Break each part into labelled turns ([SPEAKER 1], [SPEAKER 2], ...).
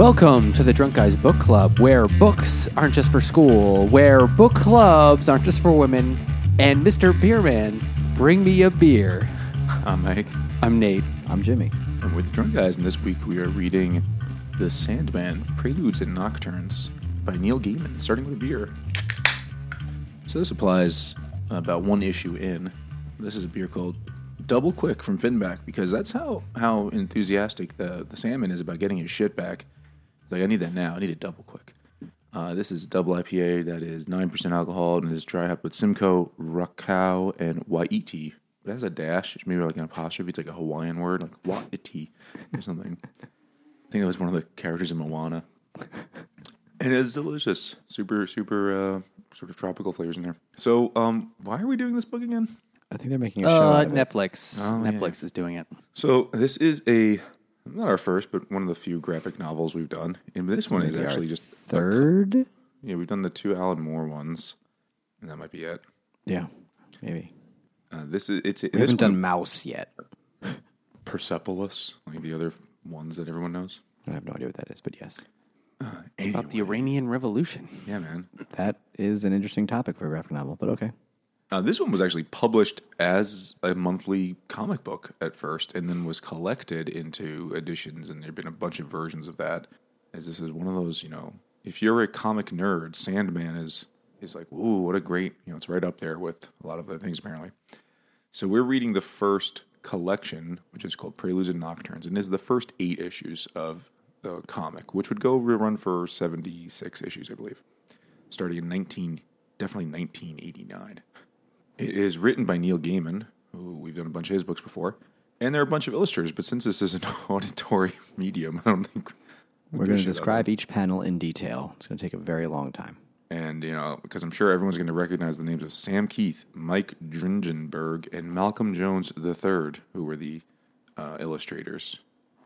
[SPEAKER 1] Welcome to the Drunk Guys Book Club, where books aren't just for school, where book clubs aren't just for women. And Mr. Beerman, bring me a beer.
[SPEAKER 2] I'm Mike.
[SPEAKER 1] I'm Nate.
[SPEAKER 3] I'm Jimmy.
[SPEAKER 2] And we're the Drunk Guys, and this week we are reading The Sandman Preludes and Nocturnes by Neil Gaiman, starting with a beer. So this applies about one issue in. This is a beer called Double Quick from Finback because that's how, how enthusiastic the, the Sandman is about getting his shit back. Like, I need that now. I need it double quick. Uh, this is a double IPA that is 9% alcohol and is dry hop with Simcoe, Rakau, and Wai-iti. It has a dash. It's maybe like an apostrophe. It's like a Hawaiian word, like Wai-iti or something. I think it was one of the characters in Moana. And it's delicious. Super, super uh, sort of tropical flavors in there. So, um, why are we doing this book again?
[SPEAKER 3] I think they're making a show
[SPEAKER 1] Uh,
[SPEAKER 3] out of it.
[SPEAKER 1] Netflix.
[SPEAKER 2] Oh, yeah.
[SPEAKER 1] Netflix is doing it.
[SPEAKER 2] So, this is a not our first, but one of the few graphic novels we've done. And this one is
[SPEAKER 3] Maybe our
[SPEAKER 2] actually just
[SPEAKER 3] Third?
[SPEAKER 2] Yeah, we've done the two Alan Moore ones, and that might be it.
[SPEAKER 3] Yeah, maybe.
[SPEAKER 2] Uh, this is it's
[SPEAKER 3] We
[SPEAKER 2] this
[SPEAKER 3] haven't done Maus yet.
[SPEAKER 2] Persepolis, like the other ones that everyone knows.
[SPEAKER 3] I have no idea what that is, but yes.
[SPEAKER 1] It's about the Iranian Revolution.
[SPEAKER 2] Yeah, man.
[SPEAKER 3] That is an interesting topic for a graphic novel, but okay.
[SPEAKER 2] Uh, this one was actually published as a monthly comic book at first, and then was collected into editions, and there've been a bunch of versions of that. As this is one of those, you know, if you're a comic nerd, Sandman is is like, ooh, what a great, you know, it's right up there with a lot of other things apparently. So we're reading the first collection, which is called Preludes and Nocturnes, and is the first eight issues of the comic, which would go run for seventy six issues, I believe, starting in nineteen, definitely nineteen eighty nine. It is written by Neil Gaiman, who we've done a bunch of his books before, and there are a bunch of illustrators. But since this is an auditory medium, I don't think we
[SPEAKER 3] We're going to describe each panel in detail. It's going to take a very long time.
[SPEAKER 2] And you know, because I'm sure everyone's going to recognize the names of Sam Kieth, Mike Dringenberg, and Malcolm Jones III, who were the uh, illustrators.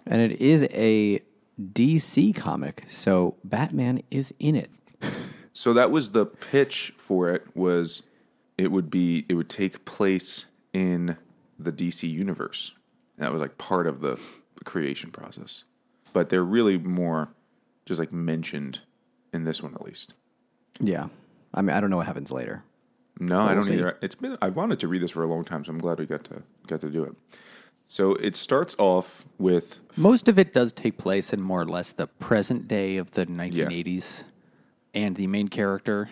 [SPEAKER 3] And it is a DC comic, so Batman is in it.
[SPEAKER 2] So that was the pitch for it was it would be it would take place in the DC universe. That was like part of the, the creation process. But they're really more just like mentioned in this one at least.
[SPEAKER 3] Yeah. I mean, I don't know what happens later.
[SPEAKER 2] No, I
[SPEAKER 3] we'll
[SPEAKER 2] don't
[SPEAKER 3] see.
[SPEAKER 2] either. It's been I wanted to read this for a long time, so I'm glad we got to got to do it. So it starts off with
[SPEAKER 1] Most of it does take place in more or less the present day of the 1980s. And the main character,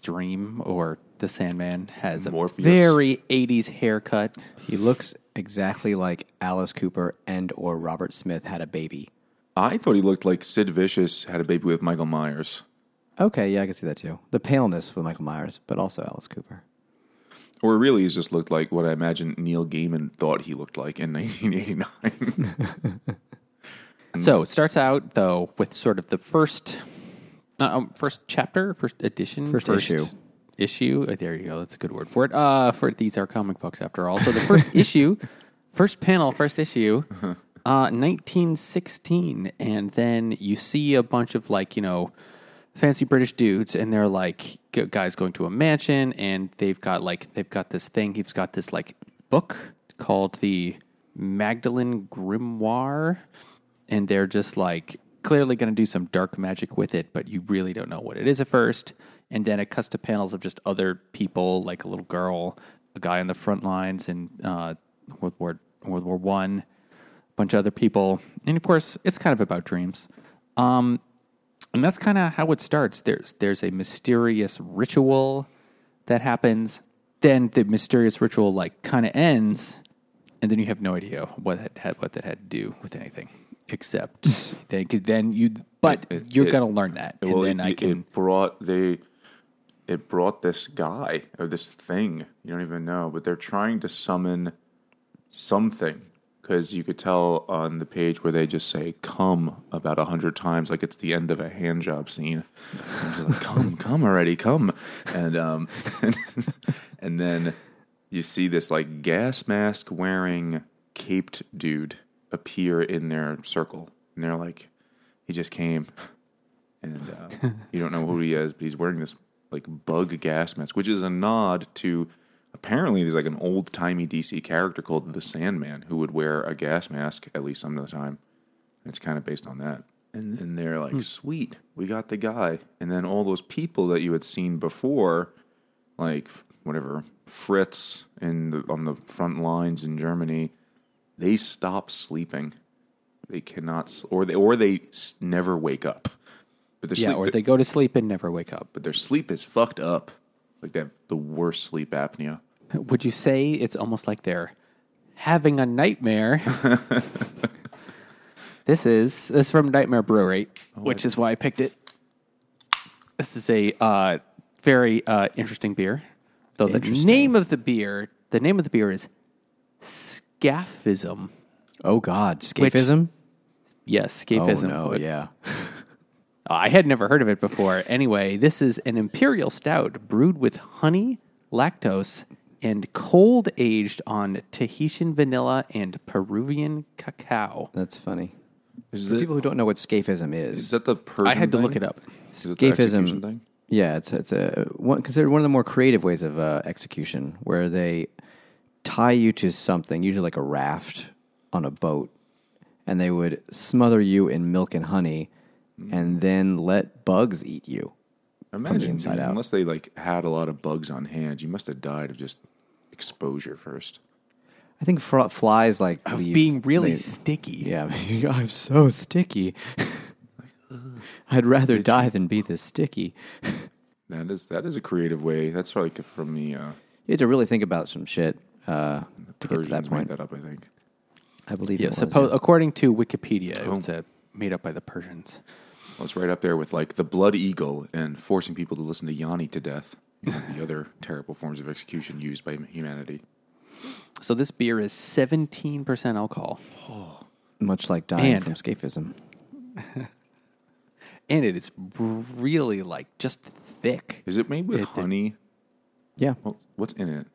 [SPEAKER 1] Dream or the Sandman, has a
[SPEAKER 2] Morpheus.
[SPEAKER 1] very 80s haircut.
[SPEAKER 3] He looks exactly like Alice Cooper and or Robert Smith had a baby.
[SPEAKER 2] I thought he looked like Sid Vicious had a baby with Michael Myers.
[SPEAKER 3] Okay, yeah, I can see that too. The paleness with Michael Myers, but also Alice Cooper.
[SPEAKER 2] Or really, he's just looked like what I imagine Neil Gaiman thought he looked like in 1989.
[SPEAKER 1] So it starts out, though, with sort of the first uh, um, first chapter, first edition,
[SPEAKER 3] First issue.
[SPEAKER 1] Issue. Uh, There you go. That's a good word for it. Uh, for these are comic books after all. So the first issue, first panel, first issue, uh, 1916, and then you see a bunch of like you know fancy British dudes, and they're like guys going to a mansion, and they've got like they've got this thing. He's got this like book called the Magdalene Grimoire, and they're just like clearly going to do some dark magic with it, but you really don't know what it is at first. And then it cuts to panels of just other people, like a little girl, a guy on the front lines in uh, World War World War One, a bunch of other people, and of course, it's kind of about dreams. Um, and that's kind of how it starts. There's there's a mysterious ritual that happens. Then the mysterious ritual like kind of ends, and then you have no idea what it had what that had to do with anything, except then then you. But
[SPEAKER 2] It- it-
[SPEAKER 1] you're
[SPEAKER 2] it-
[SPEAKER 1] gonna learn that, and
[SPEAKER 2] well,
[SPEAKER 1] then I can.
[SPEAKER 2] it brought they it brought this guy or this thing you don't even know, but they're trying to summon something because you could tell on the page where they just say "come" about a hundred times, like it's the end of a hand job scene. Like, come, come already, come, and um, and then you see this like gas mask wearing caped dude appear in their circle, and they're like, he just came. And uh, you don't know who he is, but he's wearing this like bug gas mask, which is a nod to apparently there's like an old timey DC character called the Sandman who would wear a gas mask at least some of the time. It's kind of based on that. And then they're like, hmm. sweet, we got the guy. And then all those people that you had seen before, like whatever, Fritz in the, on the front lines in Germany, they stop sleeping. They cannot, or they, or they never wake up. But their
[SPEAKER 1] Yeah,
[SPEAKER 2] sleep,
[SPEAKER 1] or they go to sleep and never wake up.
[SPEAKER 2] but their sleep is fucked up. Like they have the worst sleep apnea.
[SPEAKER 1] Would you say it's almost like they're having a nightmare? this is this is from Nightmare Brewery, which is why I picked it. This is a uh, very uh, interesting beer. Though the name of the beer, the name of the beer is Scaphism.
[SPEAKER 3] Oh God, scaphism.
[SPEAKER 1] Yes,
[SPEAKER 3] Oh
[SPEAKER 1] Scaphism.
[SPEAKER 3] no,
[SPEAKER 1] But-
[SPEAKER 3] yeah.
[SPEAKER 1] I had never heard of it before. Anyway, this is an imperial stout brewed with honey, lactose, and cold aged on Tahitian vanilla and Peruvian cacao.
[SPEAKER 3] That's funny.
[SPEAKER 2] Is,
[SPEAKER 3] For
[SPEAKER 2] it,
[SPEAKER 3] people who don't know what scaphism
[SPEAKER 2] is
[SPEAKER 3] is,
[SPEAKER 2] that the Persian
[SPEAKER 1] I had to
[SPEAKER 2] thing?
[SPEAKER 1] look it up.
[SPEAKER 2] Is it the execution
[SPEAKER 3] scaphism.
[SPEAKER 2] thing?
[SPEAKER 3] Yeah, it's it's a one, considered one of the more creative ways of uh, execution, where they tie you to something, usually like a raft on a boat, and they would smother you in milk and honey, and then let bugs eat you.
[SPEAKER 2] Imagine
[SPEAKER 3] inside
[SPEAKER 2] dude,
[SPEAKER 3] out.
[SPEAKER 2] unless they like had a lot of bugs on hand, you must have died of just exposure first.
[SPEAKER 3] I think fr- flies like
[SPEAKER 1] Of
[SPEAKER 3] leave-
[SPEAKER 1] being really
[SPEAKER 3] they-
[SPEAKER 1] sticky.
[SPEAKER 3] yeah, I'm so sticky. I'd rather die than be this sticky.
[SPEAKER 2] That is that is a creative way. That's like from the uh,
[SPEAKER 3] You had to really think about some shit uh, to get to
[SPEAKER 2] Persians
[SPEAKER 3] that
[SPEAKER 2] made
[SPEAKER 3] point.
[SPEAKER 2] that up. I think.
[SPEAKER 3] I believe.
[SPEAKER 1] Yeah,
[SPEAKER 3] it was,
[SPEAKER 1] suppo-
[SPEAKER 3] yeah.
[SPEAKER 1] according to Wikipedia,
[SPEAKER 2] Oh.
[SPEAKER 1] it's uh, made up by the Persians.
[SPEAKER 2] Well, it's right up there with like the blood eagle and forcing people to listen to Yanni to death. and the other terrible forms of execution used by humanity.
[SPEAKER 1] So this beer is 17% alcohol, oh.
[SPEAKER 3] much like dying
[SPEAKER 1] And-
[SPEAKER 3] from scaphism.
[SPEAKER 1] and it is really like just thick.
[SPEAKER 2] Is it made with
[SPEAKER 1] It-
[SPEAKER 2] honey?
[SPEAKER 3] Yeah,
[SPEAKER 2] Well, what's in it?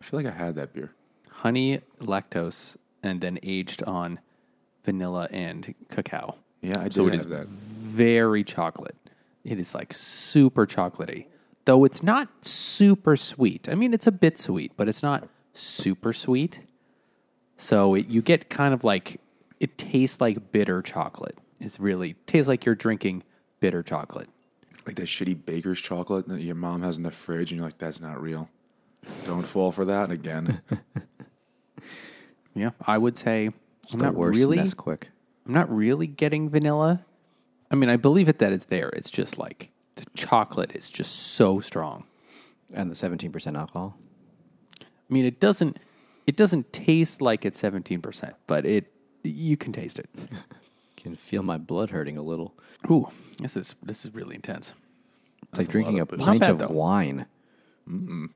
[SPEAKER 2] I feel like I had that beer.
[SPEAKER 1] Honey, lactose, and then aged on vanilla and cacao.
[SPEAKER 2] Yeah, I did
[SPEAKER 1] So it
[SPEAKER 2] have
[SPEAKER 1] is
[SPEAKER 2] that.
[SPEAKER 1] Very chocolate. It is like super chocolatey, though it's not super sweet. I mean, it's a bit sweet, but it's not super sweet. So it, you get kind of like it tastes like bitter chocolate. It's really tastes like you're drinking bitter chocolate.
[SPEAKER 2] Like that shitty baker's chocolate that your mom has in the fridge, and you're like, that's not real. Don't fall for that again.
[SPEAKER 1] Yeah, I would say I'm not
[SPEAKER 3] worst
[SPEAKER 1] really.
[SPEAKER 3] Nesquik.
[SPEAKER 1] I'm not really getting vanilla. I mean, I believe it that it's there. It's just like the chocolate is just so strong.
[SPEAKER 3] and the seventeen percent alcohol.
[SPEAKER 1] I mean, it doesn't it doesn't taste like it's 17%, but it you can taste it.
[SPEAKER 3] Can feel my blood hurting a little.
[SPEAKER 1] Ooh, this is this is really intense.
[SPEAKER 3] It's like
[SPEAKER 2] a
[SPEAKER 3] drinking
[SPEAKER 2] lot
[SPEAKER 3] a pint
[SPEAKER 1] Not
[SPEAKER 3] of
[SPEAKER 1] bad, though.
[SPEAKER 3] wine. Mm-hmm.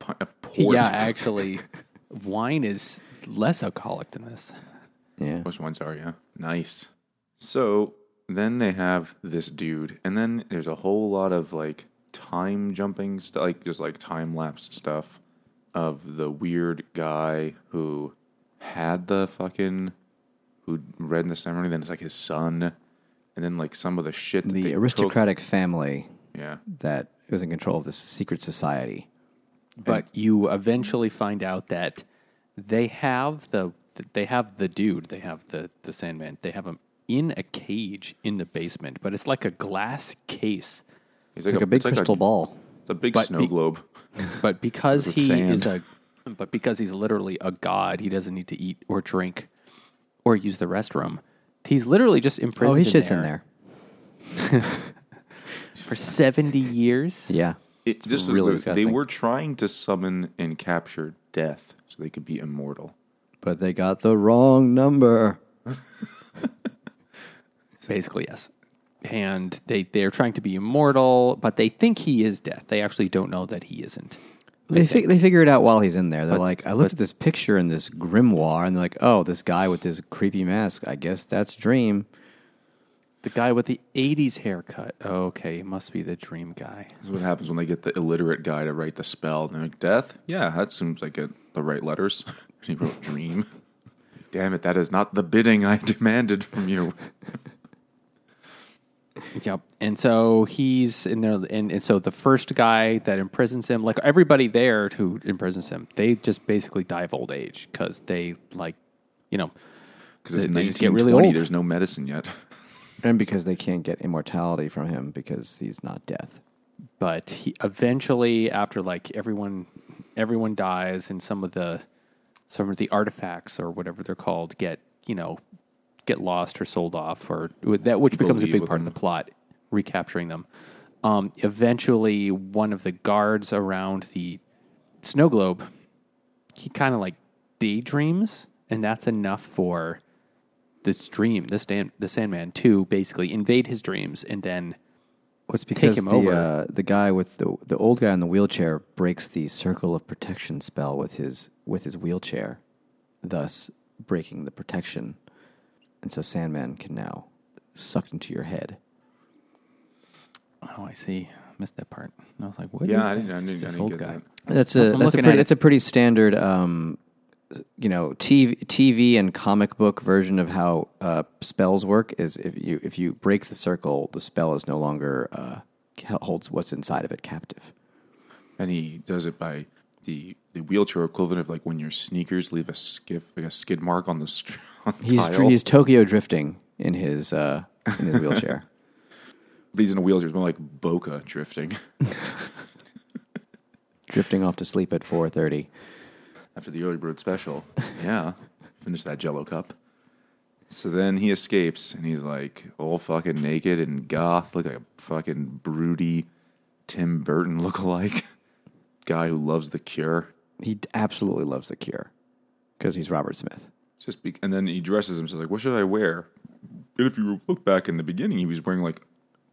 [SPEAKER 2] Pint of port.
[SPEAKER 1] Yeah, actually, wine is less alcoholic than this.
[SPEAKER 3] Yeah,
[SPEAKER 2] Most ones are, yeah. Nice. So then they have this dude, and then there's a whole lot of like time jumping stuff, like just like time lapse stuff of the weird guy who had the fucking who read in the ceremony. Then it's like his son, and then like some of the shit. That
[SPEAKER 3] the
[SPEAKER 2] they
[SPEAKER 3] aristocratic family
[SPEAKER 2] Yeah,
[SPEAKER 3] that was in control of this secret society.
[SPEAKER 1] But you eventually find out that they have the they have the dude, they have the the Sandman, they have him in a cage in the basement, but it's like a glass case.
[SPEAKER 2] he's
[SPEAKER 3] It's like, a, big
[SPEAKER 2] it's like
[SPEAKER 3] crystal ball.
[SPEAKER 2] It's a big
[SPEAKER 1] But
[SPEAKER 2] snow
[SPEAKER 1] be-
[SPEAKER 2] globe.
[SPEAKER 1] But because
[SPEAKER 2] With
[SPEAKER 1] he
[SPEAKER 2] sand.
[SPEAKER 1] is a but because he's literally a god, he doesn't need to eat or drink or use the restroom. He's literally just imprisoned
[SPEAKER 3] Oh, he
[SPEAKER 1] in, there
[SPEAKER 3] in there.
[SPEAKER 1] for 70 years.
[SPEAKER 3] Yeah,
[SPEAKER 2] It, just
[SPEAKER 3] really
[SPEAKER 2] they were trying to summon and capture death so they could be immortal.
[SPEAKER 3] but they got the wrong number.
[SPEAKER 1] Basically, yes. And they, they're trying to be immortal, but they think he is death. They actually don't know that he isn't.
[SPEAKER 3] They fi- they figure it out while he's in there. They're
[SPEAKER 1] But-
[SPEAKER 3] like, I looked
[SPEAKER 1] but-
[SPEAKER 3] at this picture in this grimoire, and they're like, oh, this guy with this creepy mask. I guess that's Dream.
[SPEAKER 1] The guy with the 80s haircut. Okay, he must be the dream guy.
[SPEAKER 2] This is what happens when they get the illiterate guy to write the spell. And they're like, Death? Yeah, that seems like it, the right letters. he wrote dream. Damn it, that is not the bidding I demanded from you.
[SPEAKER 1] Yep. And so he's in there, and, and so the first guy that imprisons him, like everybody there who imprisons him, they just basically die of old age because they, like, you know,
[SPEAKER 2] Because
[SPEAKER 1] They- they just get really old.
[SPEAKER 2] there's no medicine yet.
[SPEAKER 3] and because they can't get immortality from him because he's not death.
[SPEAKER 1] but he eventually after like everyone everyone dies and some of the some of the artifacts or whatever they're called get you know get lost or sold off or that which becomes a big part of the plot recapturing them um, eventually one of the guards around the snow globe he kind of like daydreams and that's enough for this dream this Dan, the sandman to basically invade his dreams and then
[SPEAKER 3] What's because
[SPEAKER 1] him
[SPEAKER 3] the,
[SPEAKER 1] over.
[SPEAKER 3] Uh, the guy with the the old guy in the wheelchair breaks the circle of protection spell with his with his wheelchair, thus breaking the protection, and so Sandman can now suck into your head.
[SPEAKER 1] Oh, I see. Missed that part. I was like, "What?"
[SPEAKER 2] Yeah, I didn't, I didn't, I didn't
[SPEAKER 1] old
[SPEAKER 2] get
[SPEAKER 1] guy.
[SPEAKER 2] that.
[SPEAKER 3] That's a
[SPEAKER 1] I'm
[SPEAKER 3] that's a pretty that's a pretty standard, um, you know, TV TV and comic book version of how uh, spells work. Is if you if you break the circle, the spell is no longer uh, holds what's inside of it captive.
[SPEAKER 2] And he does it by the the wheelchair equivalent of like when your sneakers leave a skiff like a skid mark on the, str- on the
[SPEAKER 3] He's
[SPEAKER 2] tile.
[SPEAKER 3] he's Tokyo drifting in his uh, in his wheelchair.
[SPEAKER 2] but he's in a wheelchair. It's more like Boca drifting
[SPEAKER 3] drifting off to sleep at 4:30.
[SPEAKER 2] after the early bird special. Yeah, finish that Jello cup. So then he escapes and he's like all fucking naked and goth, look like a fucking broody Tim Burton lookalike guy who loves The Cure.
[SPEAKER 3] He absolutely loves the Cure because he's Robert Smith.
[SPEAKER 2] Just be- and then he dresses himself like, what should I wear? And if you look back in the beginning, he was wearing like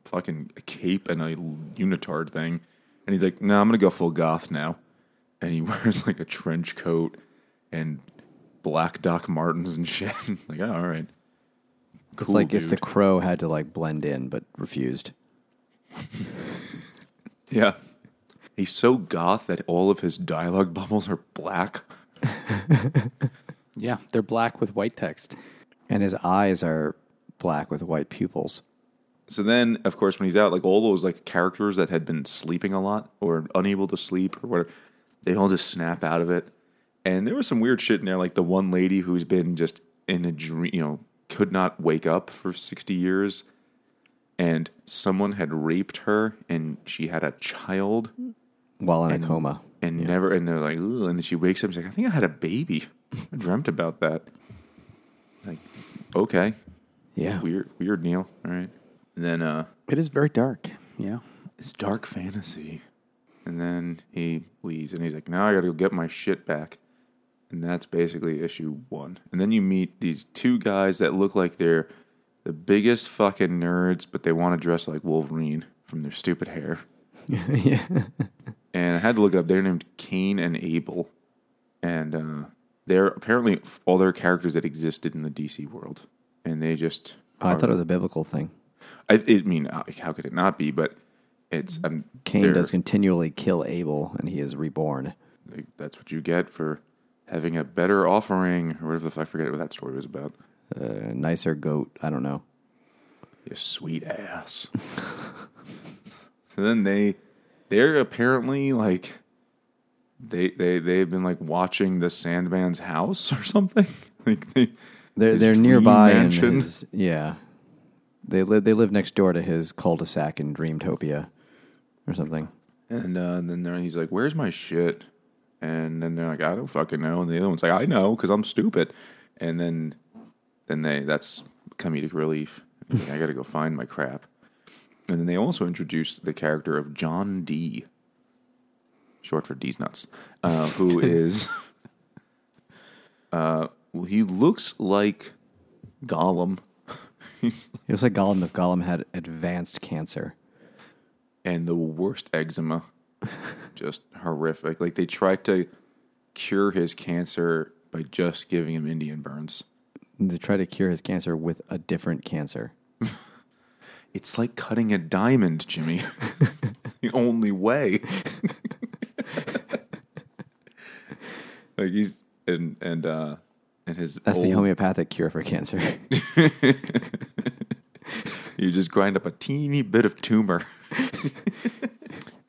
[SPEAKER 2] fucking a cape and a unitard thing, and he's like, no, I'm gonna go full goth now, and he wears like a trench coat and black Doc Martens and shit. Like, oh, all right,
[SPEAKER 3] It's
[SPEAKER 2] Cool,
[SPEAKER 3] like if the crow had to like blend in but refused.
[SPEAKER 2] yeah. He's so goth that all of his dialogue bubbles are black.
[SPEAKER 1] Yeah, they're black with white text.
[SPEAKER 3] And his eyes are black with white pupils.
[SPEAKER 2] So then, of course, when he's out, like all those like characters that had been sleeping a lot or unable to sleep or whatever, they all just snap out of it. And there was some weird shit in there, like the one lady who's been just in a dream, you know, could not wake up for sixty years, and someone had raped her, and she had a child,
[SPEAKER 3] While in
[SPEAKER 2] and
[SPEAKER 3] a coma.
[SPEAKER 2] and never, and they're like, Ugh, and then she wakes up, and she's like, I think I had a baby. I dreamt about that. Like, okay,
[SPEAKER 3] Yeah.
[SPEAKER 2] weird, weird, Neil. All right, and then uh.
[SPEAKER 1] It is very dark. Yeah.
[SPEAKER 2] it's dark fantasy. And then he leaves and he's like, now I got to go get my shit back. And that's basically issue one. And then you meet these two guys that look like they're the biggest fucking nerds, but they want to dress like Wolverine from their stupid hair.
[SPEAKER 3] yeah.
[SPEAKER 2] And I had to look it up. They're named Cain and Abel. And uh, they're apparently all their characters that existed in the DC world. And they just.
[SPEAKER 3] Oh, I thought it was a biblical thing.
[SPEAKER 2] I, I mean, uh, how could it not be? But it's. Um,
[SPEAKER 3] Cain does continually kill Abel and he is reborn.
[SPEAKER 2] That's what you get for having a better offering, or whatever the fuck, I forget what that story was about.
[SPEAKER 3] Uh, nicer goat. I don't know.
[SPEAKER 2] You sweet ass. so then they, they're apparently like, they they they've been like watching the Sandman's house or something. like they,
[SPEAKER 3] They're they're nearby
[SPEAKER 2] mansion.
[SPEAKER 3] his yeah. They live they live next door to his cul-de-sac in Dreamtopia or something.
[SPEAKER 2] And uh, then they're, he's like, "Where's my shit?" And then they're like, "I don't fucking know." And the other one's like, "I know because I'm stupid." And then, then they that's comedic relief. I got to go find my crap. And then they also introduced the character of John Dee, short for D's nuts, uh, who is. Uh, he looks like Gollum.
[SPEAKER 3] he looks like Gollum if Gollum had advanced cancer.
[SPEAKER 2] and the worst eczema. just horrific. Like they tried to cure his cancer by just giving him Indian burns.
[SPEAKER 3] To try to cure his cancer with a different cancer.
[SPEAKER 2] It's like cutting a diamond, Jimmy. it's the only way. like he's and and uh and his
[SPEAKER 3] That's the homeopathic cure for cancer.
[SPEAKER 2] you just grind up a teeny bit of tumor.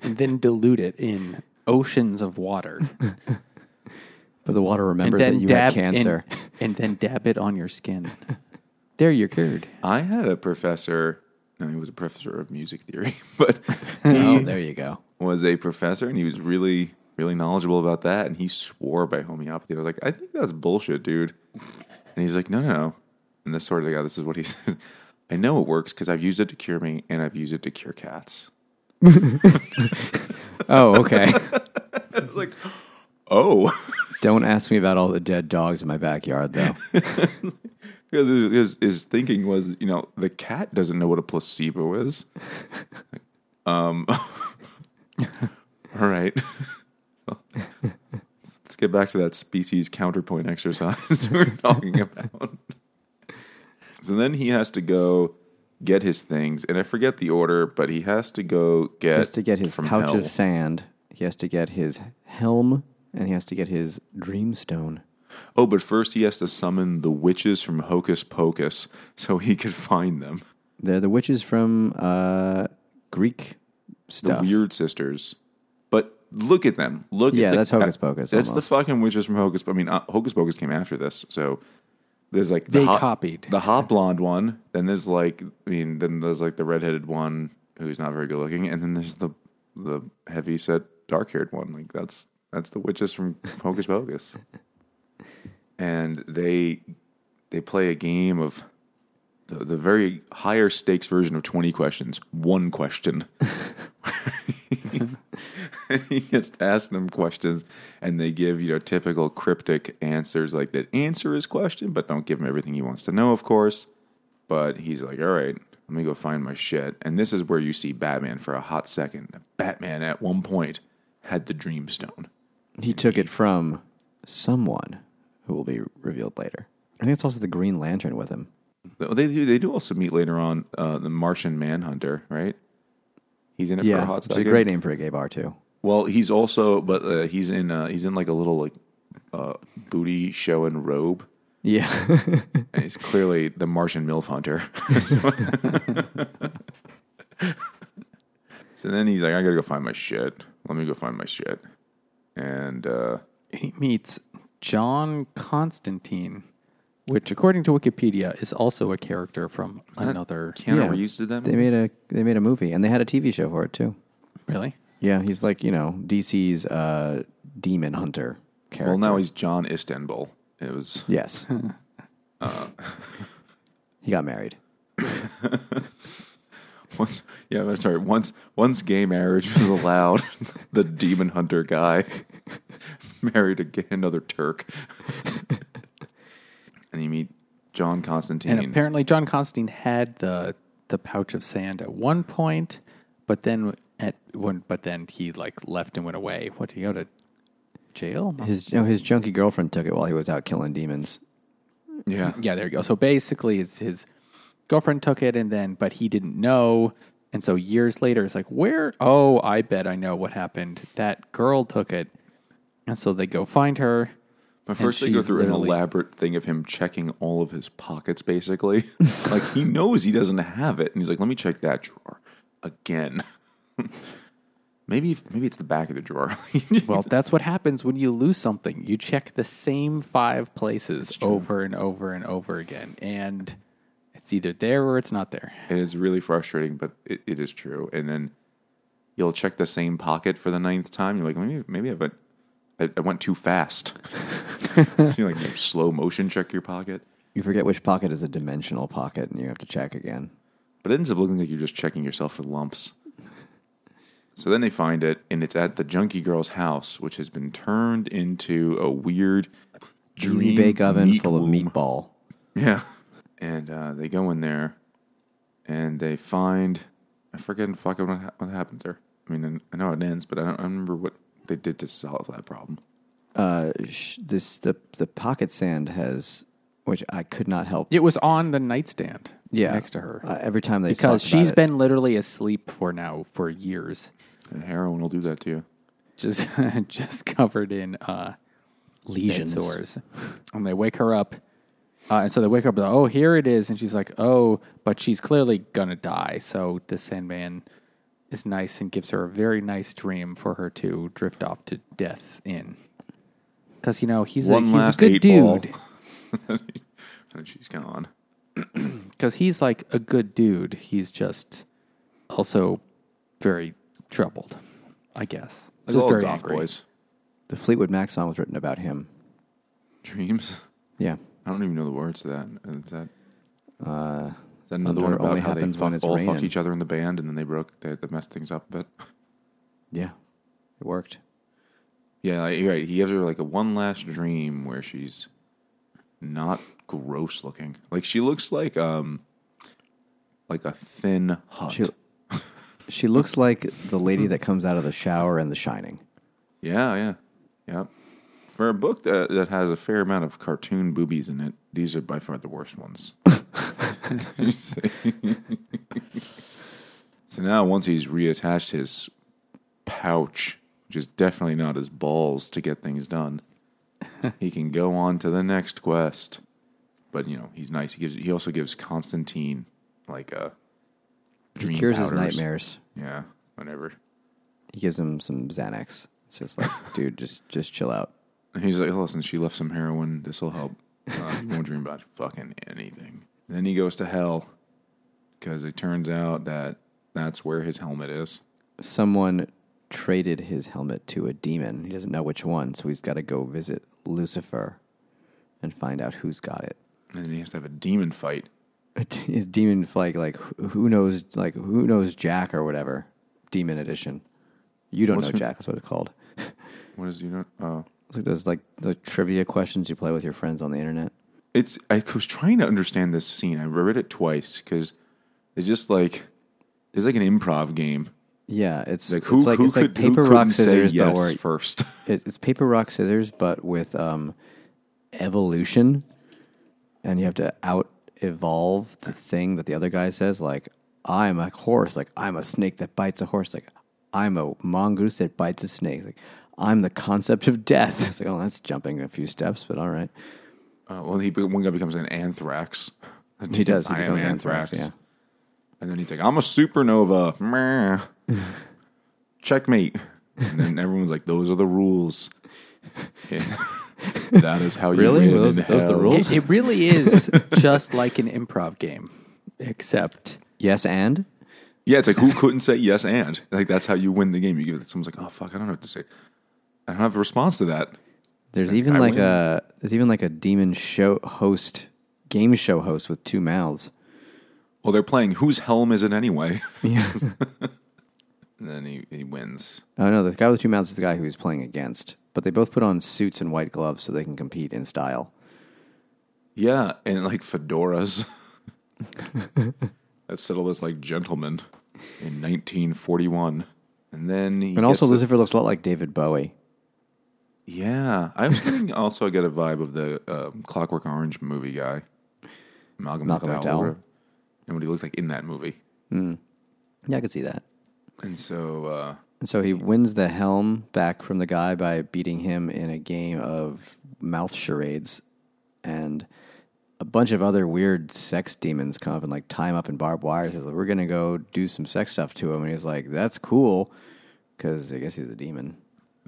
[SPEAKER 1] And then dilute it in oceans of water.
[SPEAKER 3] but the water remembers
[SPEAKER 1] then
[SPEAKER 3] that you
[SPEAKER 1] dab
[SPEAKER 3] had cancer.
[SPEAKER 1] And, and then dab it on your skin. There, you're cured.
[SPEAKER 2] I had a professor. No, he was a professor of music theory, but
[SPEAKER 3] oh, there you go.
[SPEAKER 2] was a professor, and he was really, really knowledgeable about that. And he swore by homeopathy. I was like, I think that's bullshit, dude. And he's like, No, no, no. And this sort of guy, this is what he says. I know it works because I've used it to cure me, and I've used it to cure cats.
[SPEAKER 3] Oh, okay.
[SPEAKER 2] I was like, Oh,
[SPEAKER 3] Don't ask me about all the dead dogs in my backyard, though.
[SPEAKER 2] Because his, his his thinking was, you know, the cat doesn't know what a placebo is. um, all right. Let's get back to that species counterpoint exercise we we're talking about. So then he has to go get his things, and I forget the order, but he has to go get
[SPEAKER 3] He has to get his pouch
[SPEAKER 2] hell.
[SPEAKER 3] of sand. He has to get his helm, and he has to get his dreamstone.
[SPEAKER 2] Oh, but first he has to summon the witches from Hocus Pocus so he could find them.
[SPEAKER 3] They're the witches from uh, Greek
[SPEAKER 2] The
[SPEAKER 3] stuff.
[SPEAKER 2] Weird Sisters. But look at them. Look
[SPEAKER 3] Yeah,
[SPEAKER 2] at the,
[SPEAKER 3] that's Hocus Pocus,
[SPEAKER 2] That's
[SPEAKER 3] almost.
[SPEAKER 2] the fucking witches from Hocus. I mean, uh, Hocus Pocus came after this, so there's like the
[SPEAKER 1] They
[SPEAKER 2] hot,
[SPEAKER 1] copied.
[SPEAKER 2] the hot blonde one. Then there's like, I mean, then there's like the redheaded one who's not very good looking, and then there's the the heavy set dark haired one. Like that's that's the witches from Hocus Pocus, and they they play a game of the, the very higher stakes version of 20 questions, one question. and he gets to ask them questions and they give, you know, typical cryptic answers like that answer his question, but don't give him everything he wants to know, of course. But he's like, all right, let me go find my shit. And this is where you see Batman for a hot second. Batman at one point had the Dreamstone.
[SPEAKER 3] He took it from someone who will be revealed later. I think it's also the Green Lantern with him.
[SPEAKER 2] They do, they do also meet later on uh, the Martian Manhunter, right? He's in it for a hot second.
[SPEAKER 3] a great name for a gay bar too.
[SPEAKER 2] Well, he's also, but uh, he's in uh, he's in like a little like uh, booty show and robe,
[SPEAKER 3] Yeah,
[SPEAKER 2] and he's clearly the Martian milf hunter. so then he's like, I gotta go find my shit. Let me go find my shit, and uh,
[SPEAKER 1] He meets John Constantine, which, according to Wikipedia, is also a character from another.
[SPEAKER 2] Keanu
[SPEAKER 3] Yeah.
[SPEAKER 2] Reeves did that.
[SPEAKER 3] they made a they made a movie and they had a TV show for it too.
[SPEAKER 1] Really?
[SPEAKER 3] Yeah, he's like you know DC's uh, demon hunter character.
[SPEAKER 2] well, now he's John Istanbul. It was
[SPEAKER 3] yes.
[SPEAKER 2] Uh.
[SPEAKER 3] he got married.
[SPEAKER 2] once, yeah, I'm sorry. Once once gay marriage was allowed, the demon hunter guy married a gay, another Turk, and you meet John Constantine.
[SPEAKER 1] And apparently, John Constantine had the the pouch of sand at one point, but then at when but then he like left and went away. What did he go to jail?
[SPEAKER 3] His you know, his junky girlfriend took it while he was out killing demons.
[SPEAKER 2] yeah,
[SPEAKER 1] Yeah, there you go. So basically, his, his girlfriend took it, and then but he didn't know, and so years later, it's like, where? Oh, I bet I know what happened. That girl took it, and so they go find her.
[SPEAKER 2] But first, they go
[SPEAKER 1] she's
[SPEAKER 2] through an
[SPEAKER 1] literally-
[SPEAKER 2] elaborate thing of him checking all of his pockets, basically. like he knows he doesn't have it, and he's like, "Let me check that drawer again." maybe, maybe it's the back of the drawer.
[SPEAKER 1] Well, that's what happens when you lose something. You check the same five places over and over and over again, and it's either there or it's not there.
[SPEAKER 2] It is really frustrating, but it, it is true. And then you'll check the same pocket for the ninth time. You're like, maybe, maybe I went, I, I went too fast. so you like slow motion check your pocket,
[SPEAKER 3] You forget which pocket is a dimensional pocket, and you have to check again.
[SPEAKER 2] but it ends up looking like you're just checking yourself for lumps. So then they find it, and it's at the junkie girl's house, which has been turned into a weird
[SPEAKER 3] Easy
[SPEAKER 2] dream
[SPEAKER 3] bake oven
[SPEAKER 2] meat
[SPEAKER 3] full of
[SPEAKER 2] womb.
[SPEAKER 3] meatball.
[SPEAKER 2] Yeah. And uh, they go in there and they find I forget fucking what, ha- what happens there. I mean, I know it ends, but I don't I don't remember what they did to solve that problem.
[SPEAKER 3] Uh, sh- this the the pocket sand has, which I could not help.
[SPEAKER 1] It was on the nightstand,
[SPEAKER 3] Yeah,
[SPEAKER 1] next to her,
[SPEAKER 3] Uh, every time they
[SPEAKER 1] because
[SPEAKER 3] talk about
[SPEAKER 1] she's
[SPEAKER 3] it.
[SPEAKER 1] been literally asleep for now for years,
[SPEAKER 2] And heroin will do that to you.
[SPEAKER 1] just just covered in uh,
[SPEAKER 3] lesions.
[SPEAKER 1] sores. And they wake her up. Uh, and so they wake up, oh, here it is. And she's like, oh, but she's clearly going to die. So the Sandman is nice and gives her a very nice dream for her to drift off to death in. Because, you know, he's, a,
[SPEAKER 2] One
[SPEAKER 1] he's a
[SPEAKER 2] last
[SPEAKER 1] good
[SPEAKER 2] eight ball.
[SPEAKER 1] dude.
[SPEAKER 2] and she's gone.
[SPEAKER 1] because he's like a good dude. He's just also very troubled, I guess.
[SPEAKER 2] Like
[SPEAKER 1] just
[SPEAKER 2] all
[SPEAKER 1] very
[SPEAKER 2] goth
[SPEAKER 1] angry.
[SPEAKER 2] boys.
[SPEAKER 3] The Fleetwood Mac song was written about him.
[SPEAKER 2] Dreams.
[SPEAKER 3] Yeah.
[SPEAKER 2] I don't even know the words to that. Is that,
[SPEAKER 3] Uh,
[SPEAKER 2] is that another one about
[SPEAKER 3] only
[SPEAKER 2] how they fuck, all fucked each other in the band and then they broke, they, they messed things up a bit?
[SPEAKER 3] yeah. It worked.
[SPEAKER 2] Yeah, like, you're right. He gives her like a one last dream where she's not gross looking. Like she looks like um like a thin hut.
[SPEAKER 3] She, she looks like the lady that comes out of the shower in The Shining.
[SPEAKER 2] Yeah, yeah, yeah. For a book that that has a fair amount of cartoon boobies in it, these are by far the worst ones. So now, once he's reattached his pouch, which is definitely not his balls to get things done, he can go on to the next quest. But you know, he's nice. He gives. He also gives Constantine like a dream
[SPEAKER 3] He cures his nightmares.
[SPEAKER 2] Yeah, whatever.
[SPEAKER 3] He gives him some Xanax. It's just like, dude, just just chill out.
[SPEAKER 2] And he's like, listen, she left some heroin. This will help. Uh, you won't dream about fucking anything. And then he goes to hell because it turns out that that's where his helmet is.
[SPEAKER 3] Someone traded his helmet to a demon. He doesn't know which one, so he's got to go visit Lucifer and find out who's got it.
[SPEAKER 2] And then he has to have a demon fight.
[SPEAKER 3] His demon fight, like who knows like who knows Jack or whatever. Demon edition. You don't
[SPEAKER 2] What's
[SPEAKER 3] know Jack. That's what it's called.
[SPEAKER 2] What is you know? Oh,
[SPEAKER 3] It's like those like the trivia questions you play with your friends on the internet.
[SPEAKER 2] It's. I was trying to understand this scene. I read it twice because it's just like it's like an improv game.
[SPEAKER 3] Yeah, it's
[SPEAKER 2] Like who
[SPEAKER 3] it's like
[SPEAKER 2] who
[SPEAKER 3] it's
[SPEAKER 2] could
[SPEAKER 3] like paper rock scissors,
[SPEAKER 2] yes
[SPEAKER 3] but
[SPEAKER 2] first.
[SPEAKER 3] it, it's paper rock scissors, but with um, evolution, and you have to out evolve the thing that the other guy says. Like I'm a horse. Like I'm a snake that bites a horse. Like I'm a mongoose that bites a snake. Like I'm the concept of death. It's like oh, that's jumping a few steps, but all right.
[SPEAKER 2] Uh, well, he one guy becomes an anthrax.
[SPEAKER 3] He does. He
[SPEAKER 2] I am
[SPEAKER 3] becomes anthrax. Yeah.
[SPEAKER 2] And then he's like, I'm a supernova. Meh. Checkmate. And then everyone's like, those are the rules. That is how you
[SPEAKER 3] Really?
[SPEAKER 2] win
[SPEAKER 3] Those-
[SPEAKER 2] in
[SPEAKER 3] those the rules?
[SPEAKER 1] It, it really is just like an improv game, except
[SPEAKER 3] Yes, and
[SPEAKER 2] Yeah, it's like, who couldn't say yes and? Like, that's how you win the game. You give it, to someone's like, oh, fuck, I don't know what to say. I don't have a response to that.
[SPEAKER 3] There's even
[SPEAKER 2] I
[SPEAKER 3] like
[SPEAKER 2] win.
[SPEAKER 3] a there's even like a demon show host, game show host with two mouths.
[SPEAKER 2] Well, they're playing whose helm is it anyway?
[SPEAKER 3] Yeah.
[SPEAKER 2] and then he, he wins.
[SPEAKER 3] Oh no, the guy with two mouths is the guy who he's playing against. But they both put on suits and white gloves so they can compete in style.
[SPEAKER 2] Yeah, and like fedoras that settled as like gentlemen in 1941. And then he
[SPEAKER 3] And also,
[SPEAKER 2] the-
[SPEAKER 3] Lucifer looks a lot like David Bowie.
[SPEAKER 2] Yeah, I was getting also I get a vibe of the um, Clockwork Orange movie guy, Malcolm,
[SPEAKER 3] Malcolm
[SPEAKER 2] McDowell,
[SPEAKER 3] McDowell.
[SPEAKER 2] and what he looked like in that movie.
[SPEAKER 3] Yeah, I could see that.
[SPEAKER 2] And so, uh,
[SPEAKER 3] And so he wins the helm back from the guy by beating him in a game of mouth charades. And a bunch of other weird sex demons come up and like tie him up in barbed wire. Says, "We're gonna go do some sex stuff to him." And he's like, "That's cool," because I guess he's a demon.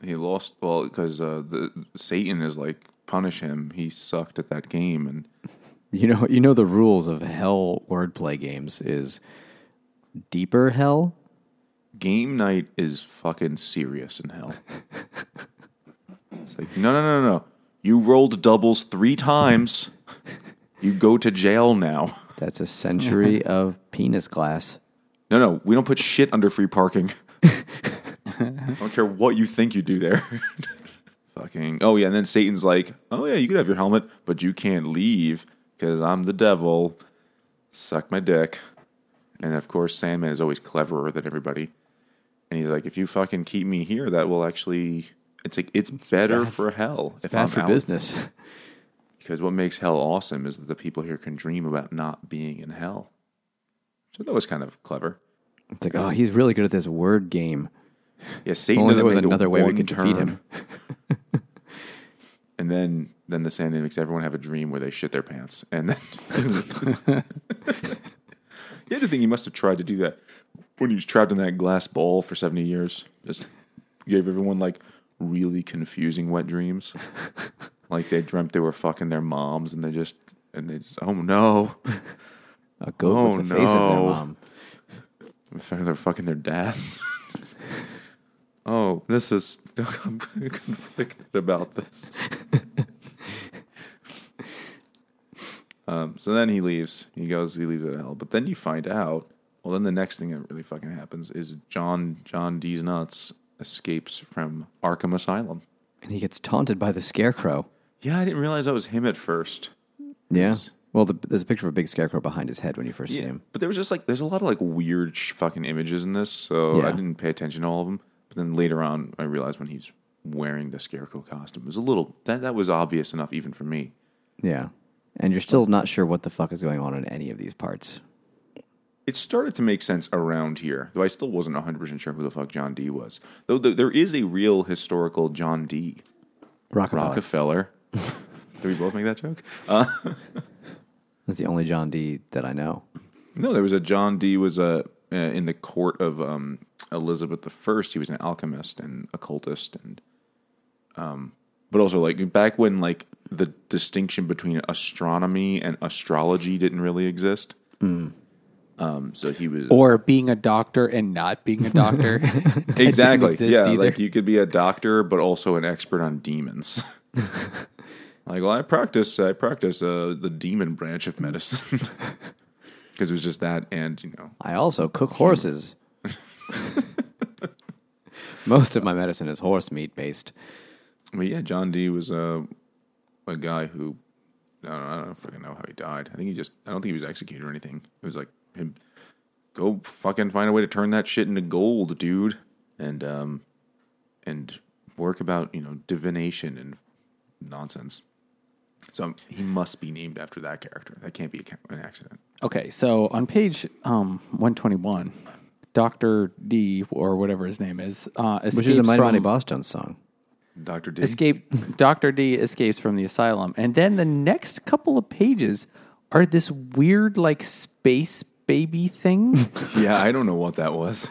[SPEAKER 2] He lost well because uh, the Satan is like punish him. He sucked at that game, and
[SPEAKER 3] You know, you know the rules of hell wordplay games is deeper hell.
[SPEAKER 2] game night is fucking serious in hell. it's like no, no, no, no. You rolled doubles three times. You go to jail now.
[SPEAKER 3] That's a century of penis glass.
[SPEAKER 2] No, no, we don't put shit under free parking. I don't care what you think you do there. Fucking. Oh, yeah. And then Satan's like, oh, yeah, you could have your helmet, but you can't leave because I'm the devil. Suck my dick. And of course, Sandman is always cleverer than everybody. And he's like, if you fucking keep me here, that will actually. It's like it's, better
[SPEAKER 3] bad-
[SPEAKER 2] for hell.
[SPEAKER 3] It's
[SPEAKER 2] if
[SPEAKER 3] bad
[SPEAKER 2] I'm
[SPEAKER 3] for
[SPEAKER 2] out.
[SPEAKER 3] business.
[SPEAKER 2] Because what makes hell awesome is that the people here can dream about not being in hell. So that was kind of clever.
[SPEAKER 3] It's like, oh, he's really good at this word game.
[SPEAKER 2] Yeah, Satan
[SPEAKER 3] there was another way we could defeat
[SPEAKER 2] turn.
[SPEAKER 3] him.
[SPEAKER 2] and then then the Sandman makes everyone have a dream where they shit their pants. And then the other thing he must have tried to do that when he was trapped in that glass ball for seventy years. Just gave everyone like really confusing wet dreams. like they dreamt they were fucking their moms and they just and they just oh no.
[SPEAKER 3] A goat
[SPEAKER 2] Oh,
[SPEAKER 3] with the face of their mom.
[SPEAKER 2] They're fucking their dads. Oh, this is. I'm conflicted about this. um, so then he leaves. He goes. He leaves at hell. But then you find out. Well, then the next thing that really fucking happens is John John D's nuts escapes from Arkham Asylum.
[SPEAKER 3] And he gets taunted by the scarecrow.
[SPEAKER 2] Yeah, I didn't realize that was him at first.
[SPEAKER 3] Yeah. Well, the, there's a picture of a big scarecrow behind his head when you first see him.
[SPEAKER 2] But there was just like there's a lot of like weird sh- fucking images in this, so I didn't pay attention to all of them. But then later on, I realized when he's wearing the scarecrow costume, it was a little that that was obvious enough even for me.
[SPEAKER 3] Yeah. And you're still not sure what the fuck is going on in any of these parts.
[SPEAKER 2] It started to make sense around here, though I still wasn't 100 percent sure who the fuck John Dee was. Though th- there is a real historical John D.
[SPEAKER 3] Rockefeller.
[SPEAKER 2] Rockefeller. Did we both make that joke? Uh,
[SPEAKER 3] That's the only John D that I know.
[SPEAKER 2] No, there was a John Dee. was a uh, in the court of um, Elizabeth the First. He was an alchemist and occultist, and um, but also like back when like the distinction between astronomy and astrology didn't really exist. Um, so he was
[SPEAKER 1] Or being a doctor and not being a doctor.
[SPEAKER 2] Exactly yeah.
[SPEAKER 1] either.
[SPEAKER 2] Like you could be a doctor, but also an expert on demons. like, well, I practice I practice uh, the demon branch of medicine because it was just that, and you know,
[SPEAKER 3] I also cook horses. Most of my medicine is horse meat based.
[SPEAKER 2] But yeah, John Dee was uh, a guy who I don't, I don't fucking know how he died. I think he just I don't think he was executed or anything. It was like him go fucking find a way to turn that shit into gold, dude, and um and work about you know divination and nonsense. So he must be named after that character. That can't be a, an accident.
[SPEAKER 1] Okay, so on page um, 121, Doctor D or whatever his name is, uh,
[SPEAKER 3] Which is a
[SPEAKER 1] escapes
[SPEAKER 3] Mighty Mighty
[SPEAKER 1] from-
[SPEAKER 3] Boss Jones song.
[SPEAKER 2] Doctor D.
[SPEAKER 1] escape. Doctor D escapes from the asylum, and then the next couple of pages are this weird like space baby thing.
[SPEAKER 2] Yeah, I don't know what that was.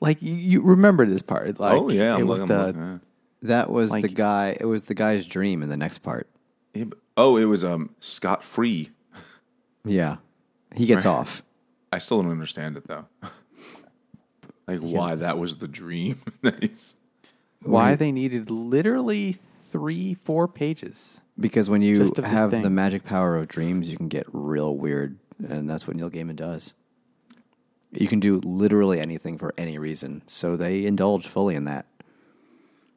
[SPEAKER 1] like you, you remember this part? Like
[SPEAKER 2] oh yeah, I'm looking.
[SPEAKER 1] the-
[SPEAKER 2] I'm looking,
[SPEAKER 3] That was the guy. It was the guy's dream in the next part.
[SPEAKER 2] yeah. Yeah, Oh, it was um Scott Free.
[SPEAKER 3] Yeah, he gets off.
[SPEAKER 2] I still don't understand it though. like why that was the dream.
[SPEAKER 1] why they needed literally three, four pages.
[SPEAKER 3] Because when you
[SPEAKER 1] Just of
[SPEAKER 3] have the magic power of dreams, you can get real weird, and that's what Neil Gaiman does. You can do literally anything for any reason, so they indulge fully in that.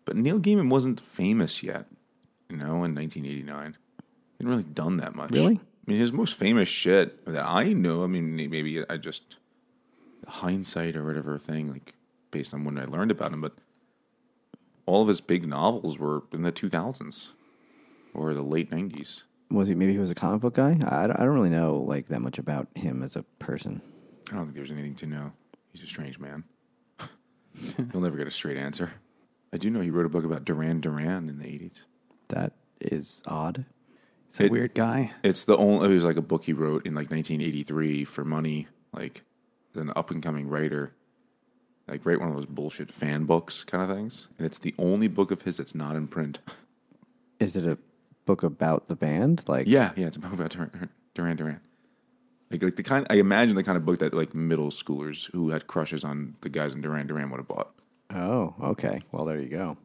[SPEAKER 2] but Neil Gaiman wasn't famous yet, you know, in 1989. He hadn't really done that much.
[SPEAKER 3] Really?
[SPEAKER 2] I mean, his most famous shit that I know. I mean, maybe I just hindsight or whatever thing, like based on when I learned about him, but all of his big novels were in the 2000s or the late 90s.
[SPEAKER 3] Was he? Maybe he was a comic book guy. I, I don't really know like that much about him as a person.
[SPEAKER 2] I don't think there's anything to know. He's a strange man. He'll never get a straight answer. I do know he wrote a book about Duran Duran in the 80s.
[SPEAKER 3] That is odd.
[SPEAKER 1] It's a
[SPEAKER 2] It-
[SPEAKER 1] weird guy.
[SPEAKER 2] It's the only. It was like a book he wrote in like 1983 for money, like an up and coming writer, like write one of those bullshit fan books kind of things. And it's the only book of his that's not in print.
[SPEAKER 3] Is it a book about the band? Like,
[SPEAKER 2] Yeah, yeah, it's a book about Duran Duran. Duran. Like, like the kind. I imagine the kind of book that like middle schoolers who had crushes on the guys in Duran Duran would have bought.
[SPEAKER 3] Oh, okay. Well, there you go.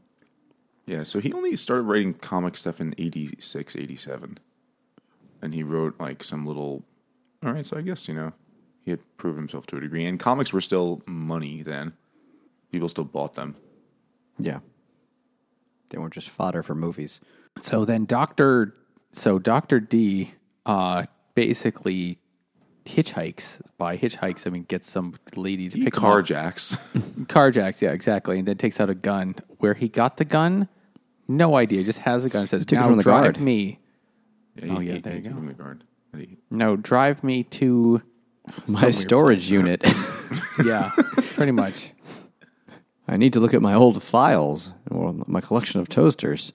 [SPEAKER 2] Yeah, so he only started writing comic stuff in 86, 87. And he wrote like some little. All right, so I guess, you know, he had proved himself to a degree. And comics were still money then. People still bought them.
[SPEAKER 3] Yeah. They weren't just fodder for movies.
[SPEAKER 1] So then Doctor, so Doctor D, uh, basically hitchhikes. By hitchhikes, I mean gets some lady to
[SPEAKER 2] He
[SPEAKER 1] pick him up.
[SPEAKER 2] carjacks.
[SPEAKER 1] carjacks. Yeah, exactly, and then takes out a gun. Where he got the gun, no idea. Just has a gun. And Says,
[SPEAKER 3] took
[SPEAKER 1] "Now
[SPEAKER 3] from the
[SPEAKER 1] drive
[SPEAKER 3] guard."
[SPEAKER 1] me."
[SPEAKER 2] Yeah,
[SPEAKER 1] Oh, yeah,
[SPEAKER 2] he-
[SPEAKER 1] there
[SPEAKER 2] he
[SPEAKER 1] you go.
[SPEAKER 2] him the guard. He-
[SPEAKER 1] No, drive me to
[SPEAKER 3] My
[SPEAKER 1] weird
[SPEAKER 3] storage unit.
[SPEAKER 1] yeah, pretty much.
[SPEAKER 3] I need to look at my old files or my collection of toasters.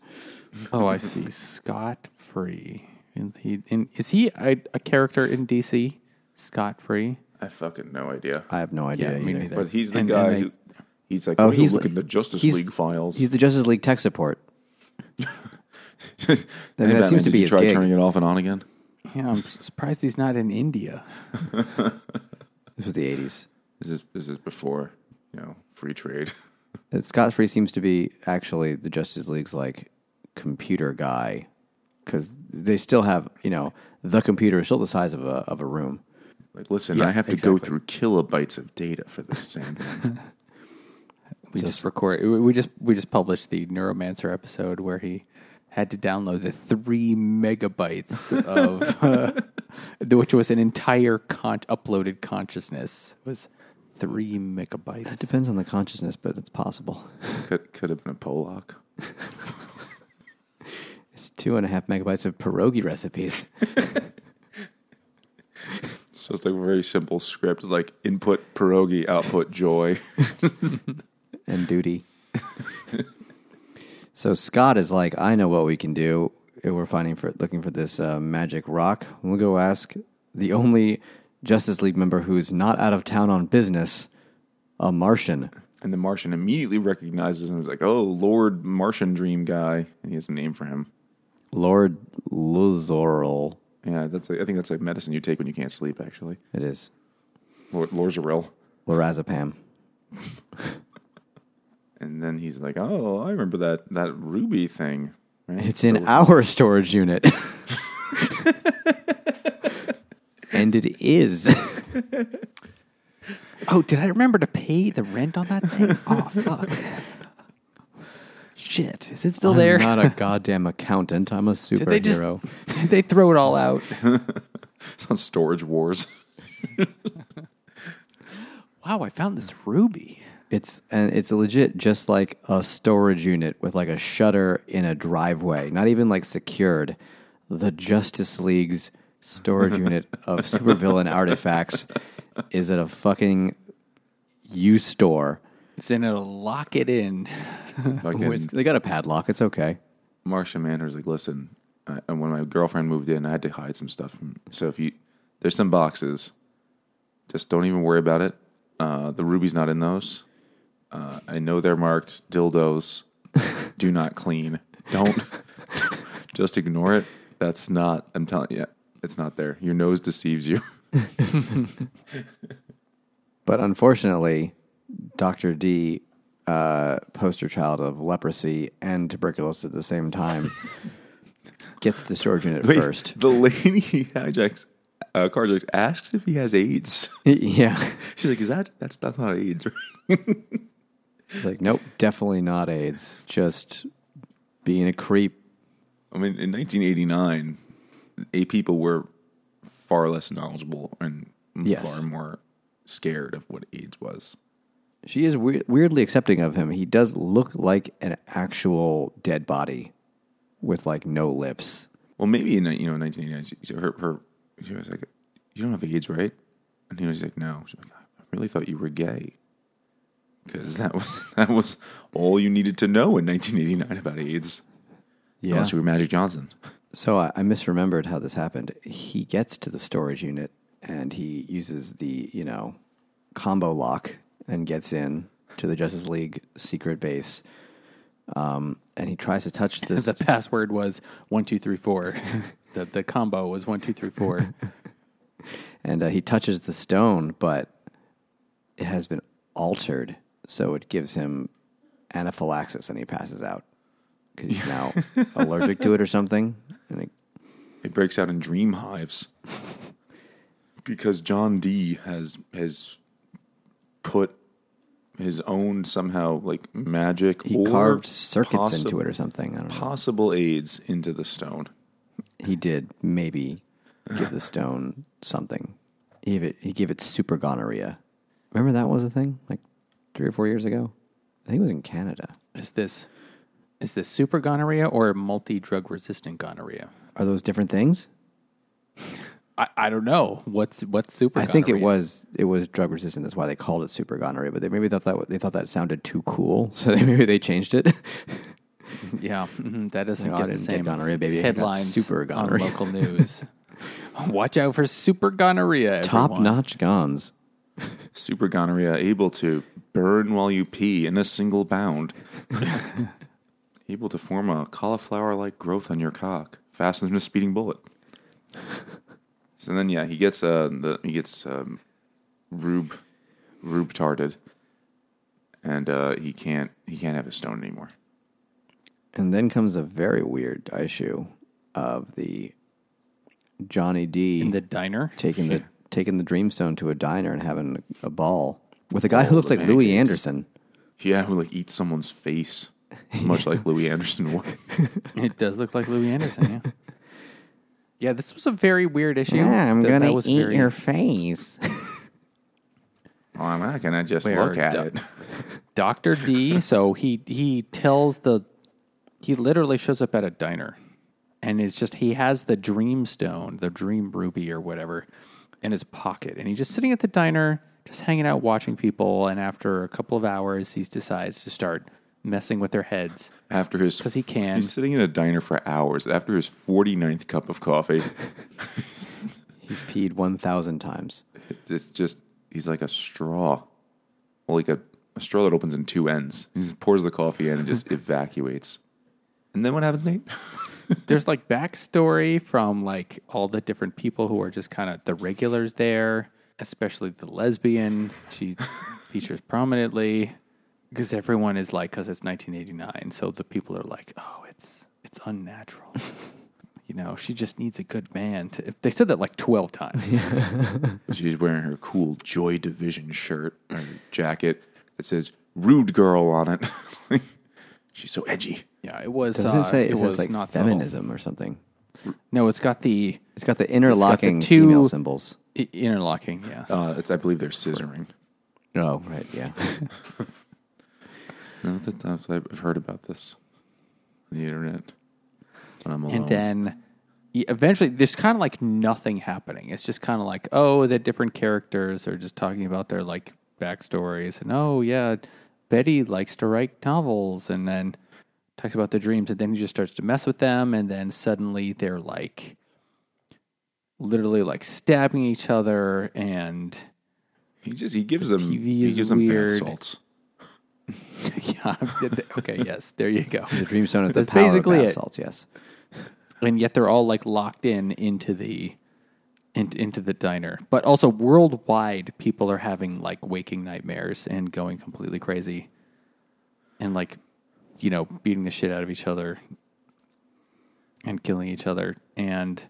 [SPEAKER 1] Oh, I see. Scott Free. And he in, is he a, a character in DC? Scott Free.
[SPEAKER 2] I fucking no idea.
[SPEAKER 3] I have no idea.
[SPEAKER 1] Yeah, me
[SPEAKER 3] either.
[SPEAKER 2] But he's the
[SPEAKER 1] And-
[SPEAKER 2] guy
[SPEAKER 1] and they-
[SPEAKER 2] who. He's like,
[SPEAKER 3] Oh, he's
[SPEAKER 2] he's look
[SPEAKER 3] like-
[SPEAKER 2] at the Justice
[SPEAKER 3] he's-
[SPEAKER 2] League files.
[SPEAKER 3] He's the Justice League tech support.
[SPEAKER 2] Hey,
[SPEAKER 3] that seems
[SPEAKER 2] Batman,
[SPEAKER 3] to
[SPEAKER 2] did
[SPEAKER 3] be
[SPEAKER 2] you
[SPEAKER 3] his
[SPEAKER 2] try
[SPEAKER 3] gig.
[SPEAKER 2] turning it off and on again?
[SPEAKER 1] Yeah, I'm surprised he's not in India.
[SPEAKER 3] This was the 80s.
[SPEAKER 2] This is this is before you know free trade.
[SPEAKER 3] Uh, Scott Free seems to be actually the Justice League's like computer guy because they still have, you know, the computer is still the size of a, of a room.
[SPEAKER 2] Like, listen,
[SPEAKER 1] Yeah,
[SPEAKER 2] I have to go through kilobytes of data for this Sandman.
[SPEAKER 1] We just record. we- We just we just published the Neuromancer episode where he had to download the three megabytes of, uh, which was an entire con- uploaded consciousness. It was three megabytes.
[SPEAKER 3] It depends on the consciousness, but it's possible.
[SPEAKER 2] could could have been a Pollock.
[SPEAKER 3] It's two and a half megabytes of pierogi recipes.
[SPEAKER 2] So it's like a very simple script. It's like input pierogi, output joy.
[SPEAKER 3] and duty. So Scott is like, I know what we can do. We're finding for looking for this uh, magic rock. We'll go ask the only Justice League member who's not out of town on business, a Martian.
[SPEAKER 2] And the Martian immediately recognizes him. He's like, "Oh, Lord Martian Dream Guy," and he has a name for him.
[SPEAKER 3] Lord Luzoril.
[SPEAKER 2] Yeah, that's. Like, I think that's a medicine you take when you can't sleep. Actually,
[SPEAKER 3] It is
[SPEAKER 2] Lord Lorzaril.
[SPEAKER 3] Lorazepam.
[SPEAKER 2] And then he's like, "Oh, I remember that that ruby thing." Right?
[SPEAKER 3] It's in
[SPEAKER 2] So-
[SPEAKER 3] our storage unit. and it is.
[SPEAKER 1] Oh, did I remember to pay the rent on that thing? Oh fuck! Shit, is it still there?
[SPEAKER 3] I'm not a goddamn accountant. I'm a
[SPEAKER 1] did they just
[SPEAKER 3] superhero.
[SPEAKER 1] did they throw it all out?
[SPEAKER 2] It's on Storage Wars.
[SPEAKER 1] Wow, I found this ruby.
[SPEAKER 3] It's and it's legit just like a storage unit with like a shutter in a driveway, not even like secured. The Justice League's storage unit of supervillain artifacts is at a fucking U store.
[SPEAKER 1] Then it'll lock it in.
[SPEAKER 2] Fucking
[SPEAKER 3] They got a padlock. It's okay.
[SPEAKER 2] Martian Manhunter's like, "Listen, I, and when my girlfriend moved in, I had to hide some stuff. From, so if you there's some boxes, just don't even worry about it. Uh, the ruby's not in those. Uh, I know they're marked dildos. Do not clean. Don't just ignore it. That's not. I'm telling you, it's not there. Your nose deceives you.
[SPEAKER 3] But unfortunately, Dr. Dee, uh, poster child of leprosy and tuberculosis at the same time, gets the storage at
[SPEAKER 2] Wait,
[SPEAKER 3] first.
[SPEAKER 2] The lady he hijacks, uh, carjacks, asks if he has AIDS.
[SPEAKER 3] yeah.
[SPEAKER 2] She's like, "Is that that's that's not AIDS?" Right?
[SPEAKER 3] It's like, nope, definitely not AIDS. Just being a creep.
[SPEAKER 2] I mean, in 1989, a people were far less knowledgeable and
[SPEAKER 3] Yes.
[SPEAKER 2] far more scared of what AIDS was.
[SPEAKER 3] She is we- weirdly accepting of him. He does look like an actual dead body with like no lips.
[SPEAKER 2] Well, maybe in you know 1989, she, she- her, her she was like, "You don't have AIDS, right?" And he was like, "No." She's like, "I really thought you were gay." Because that was that was all you needed to know in 1989 about AIDS.
[SPEAKER 3] Yeah.
[SPEAKER 2] Unless you were Magic Johnson.
[SPEAKER 3] So I, I misremembered how this happened. He gets to the storage unit and he uses the, you know, combo lock and gets in to the Justice League secret base. Um, and he tries to touch this.
[SPEAKER 1] The password was one two three four. the the combo was one two three four.
[SPEAKER 3] and uh, he touches the stone, but it has been altered, so it gives him anaphylaxis, and he passes out because he's now allergic to it or something. And it,
[SPEAKER 2] It breaks out in dream hives because John Dee has has put his own somehow like magic
[SPEAKER 3] he
[SPEAKER 2] or
[SPEAKER 3] carved circuits
[SPEAKER 2] possi-
[SPEAKER 3] into it or something. I don't know.
[SPEAKER 2] Possible aids into the stone.
[SPEAKER 3] He did maybe give the stone something. He gave it. He gave it super gonorrhea. Remember that was a thing like three or four years ago. I think it was in Canada.
[SPEAKER 1] Is this is this super gonorrhea or multi drug resistant gonorrhea?
[SPEAKER 3] Are those different things?
[SPEAKER 1] I, I don't know. What's what's super?
[SPEAKER 3] I think it
[SPEAKER 1] gonorrhea?
[SPEAKER 3] was it was drug resistant. That's why they called it super gonorrhea. But they maybe thought that they thought that sounded too cool, so they, maybe they changed it.
[SPEAKER 1] Yeah, mhm, that doesn't
[SPEAKER 3] oh, I
[SPEAKER 1] get the
[SPEAKER 3] didn't get
[SPEAKER 1] same
[SPEAKER 3] gonorrhea, baby. I got
[SPEAKER 1] headlines
[SPEAKER 3] super gonorrhea.
[SPEAKER 1] on local news. Watch out for super gonorrhea.
[SPEAKER 3] Top
[SPEAKER 1] everyone.
[SPEAKER 3] notch guns.
[SPEAKER 2] Super gonorrhea able to burn while you pee in a single bound. able to form a cauliflower like growth on your cock faster than a speeding bullet. So then, yeah, he gets uh, the he gets um, rube rube tarted, and uh, he can't he can't have his stone anymore.
[SPEAKER 3] And then comes a very weird issue of the Johnny Dee
[SPEAKER 1] In the diner.
[SPEAKER 3] taking the taking the Dreamstone to a diner and having a ball with a guy who looks
[SPEAKER 2] the
[SPEAKER 3] like Louie
[SPEAKER 2] pancakes.
[SPEAKER 3] Anderson.
[SPEAKER 2] Yeah, who like eats someone's face, much like Louie Anderson would.
[SPEAKER 1] It does look like Louie Anderson, yeah. yeah, this was a very weird issue.
[SPEAKER 3] Yeah, I'm
[SPEAKER 1] That-
[SPEAKER 3] gonna
[SPEAKER 1] was
[SPEAKER 3] eat
[SPEAKER 1] very-
[SPEAKER 3] your face.
[SPEAKER 2] Well, I'm not gonna just
[SPEAKER 1] Wait,
[SPEAKER 2] look at
[SPEAKER 1] do-
[SPEAKER 2] it.
[SPEAKER 1] Dr. Dee, so he he tells the he literally shows up at a diner and it's just he has the dream stone, the dream ruby or whatever in his pocket and he's just sitting at the diner just hanging out watching people and after a couple of hours he decides to start messing with their heads.
[SPEAKER 2] After his,
[SPEAKER 1] 'Cause he can.
[SPEAKER 2] he's sitting in a diner for hours. After his 49th cup of coffee,
[SPEAKER 3] He's peed one thousand times.
[SPEAKER 2] it's just he's like a straw, well, like a, a straw that opens in two ends. He just pours the coffee in and just evacuates. And then what happens, Nate?
[SPEAKER 1] There's like backstory from like all the different people who are just kind of the regulars there, especially the lesbian. She features prominently because everyone is like, because it's 1989, so the people are like, oh, it's it's unnatural. you know, she just needs a good man. To, they said that like 12 times.
[SPEAKER 2] She's wearing her cool Joy Division shirt or jacket that says "Rude Girl" on it. She's so edgy.
[SPEAKER 1] Yeah, it was.
[SPEAKER 3] Does
[SPEAKER 1] uh,
[SPEAKER 3] it say it,
[SPEAKER 1] it was
[SPEAKER 3] like
[SPEAKER 1] not subtle.
[SPEAKER 3] feminism or something?
[SPEAKER 1] No, it's got the
[SPEAKER 3] It's got the interlocking
[SPEAKER 1] two-
[SPEAKER 3] female symbols.
[SPEAKER 1] i- interlocking. Yeah.
[SPEAKER 2] Uh, it's, I believe they're scissoring.
[SPEAKER 3] Oh, right, yeah.
[SPEAKER 2] No, that, that's- I've heard about this on the internet. When I'm alone.
[SPEAKER 1] and then eventually there's kind of like nothing happening it's just kind of like oh the different characters are just talking about their like backstories and oh yeah betty likes to write novels and then talks about their dreams and then he just starts to mess with them and then suddenly they're like literally like stabbing each other and
[SPEAKER 2] he just he gives them
[SPEAKER 1] TV
[SPEAKER 2] he
[SPEAKER 1] is
[SPEAKER 2] gives them bath
[SPEAKER 1] weird.
[SPEAKER 2] salts.
[SPEAKER 1] yeah okay yes there you go
[SPEAKER 3] The Dreamstone is the power
[SPEAKER 1] basically
[SPEAKER 3] of bath
[SPEAKER 1] it.
[SPEAKER 3] salts, yes.
[SPEAKER 1] and yet they're all like locked in into the into, into the diner. But also worldwide, people are having like waking nightmares and going completely crazy, and like you know beating the shit out of each other and killing each other. And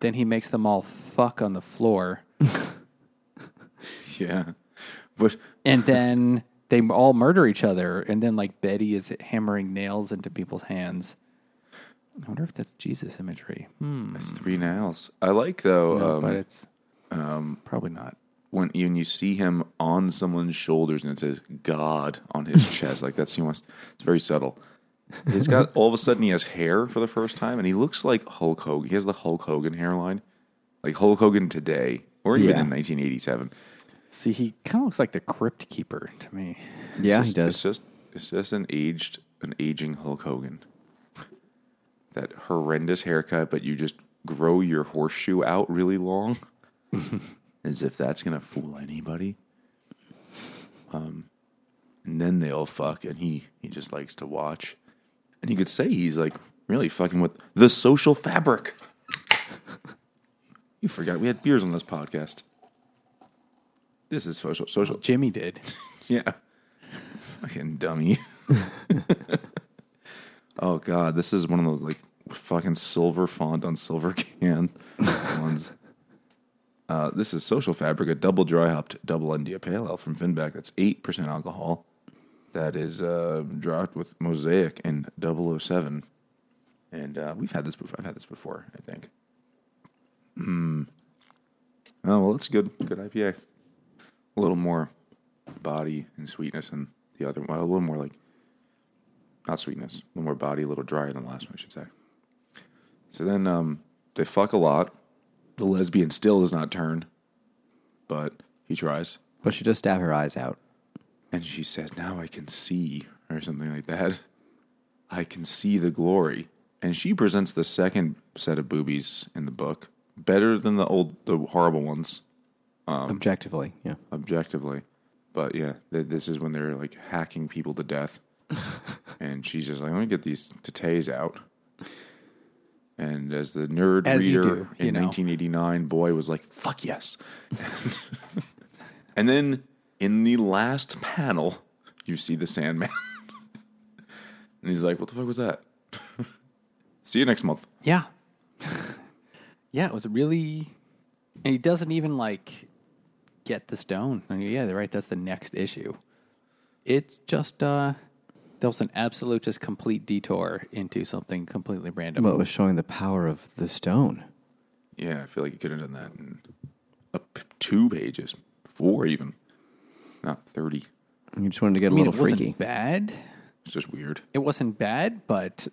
[SPEAKER 1] then he makes them all fuck on the floor,
[SPEAKER 2] Yeah, but
[SPEAKER 1] and then they all murder each other. And then like Betty is hammering nails into people's hands. I wonder if that's Jesus imagery. Hmm.
[SPEAKER 2] it's three nails. I like though
[SPEAKER 1] No,
[SPEAKER 2] um,
[SPEAKER 1] but it's probably not.
[SPEAKER 2] When when you see him on someone's shoulders and it says God on his chest, like that's he wants. It's very subtle. He's got all of a sudden he has hair for the first time, and he looks like Hulk Hogan. He has the Hulk Hogan hairline, like Hulk Hogan today, or even
[SPEAKER 3] Yeah.
[SPEAKER 2] in 1987.
[SPEAKER 1] See, he kind of looks like the Crypt Keeper to me.
[SPEAKER 3] Yeah,
[SPEAKER 2] It's
[SPEAKER 3] he does.
[SPEAKER 2] It's just it's just an aged an aging Hulk Hogan. that horrendous haircut, but you just grow your horseshoe out really long, as if that's gonna fool anybody. Um, and then they all fuck, and he he just likes to watch, and you could say he's like really fucking with the social fabric. you forgot we had beers on this podcast. This is social social.
[SPEAKER 1] Jimmy did.
[SPEAKER 2] Yeah. Fucking dummy. oh god, this is one of those like fucking silver font on silver can ones. Uh, this is Social Fabric, a double dry hopped double India Pale Ale from Finback. That's eight percent alcohol. That is uh, dropped with Mosaic in 007. and uh, we've had this before. I've had this before, I think. Hmm. Oh well, it's good. Good IPA. A little more body and sweetness than the other one. A little more like not sweetness, a little more body, a little drier than the last one, I should say. So then um, they fuck a lot. The lesbian still does not turn, but he tries.
[SPEAKER 3] But she does stab her eyes out.
[SPEAKER 2] And she says, Now I can see, or something like that. I can see the glory. And she presents the second set of boobies in the book. Better than the old, the horrible ones, um,
[SPEAKER 3] Objectively, yeah.
[SPEAKER 2] objectively. But yeah, th- this is when they're like hacking people to death. and she's just like, Let me get these titties out. And as the nerd
[SPEAKER 1] As
[SPEAKER 2] reader
[SPEAKER 1] do,
[SPEAKER 2] in
[SPEAKER 1] know.
[SPEAKER 2] 1989, boy was like, "Fuck yes!" and then in the last panel, you see the Sandman, and he's like, "What the fuck was that?" see you next month.
[SPEAKER 1] Yeah. yeah, it was really. And he doesn't even like get the stone. I mean, yeah, they're right. That's the next issue. It's just uh, that was an absolute, just complete detour into something completely random.
[SPEAKER 3] But it was showing the power of the stone.
[SPEAKER 2] Yeah, I feel like you could have done that in up two pages, four even, not thirty.
[SPEAKER 3] You just wanted to get
[SPEAKER 1] I
[SPEAKER 3] a
[SPEAKER 1] mean,
[SPEAKER 3] little
[SPEAKER 1] it wasn't
[SPEAKER 3] freaky.
[SPEAKER 1] bad.
[SPEAKER 2] It's just weird.
[SPEAKER 1] It wasn't bad, but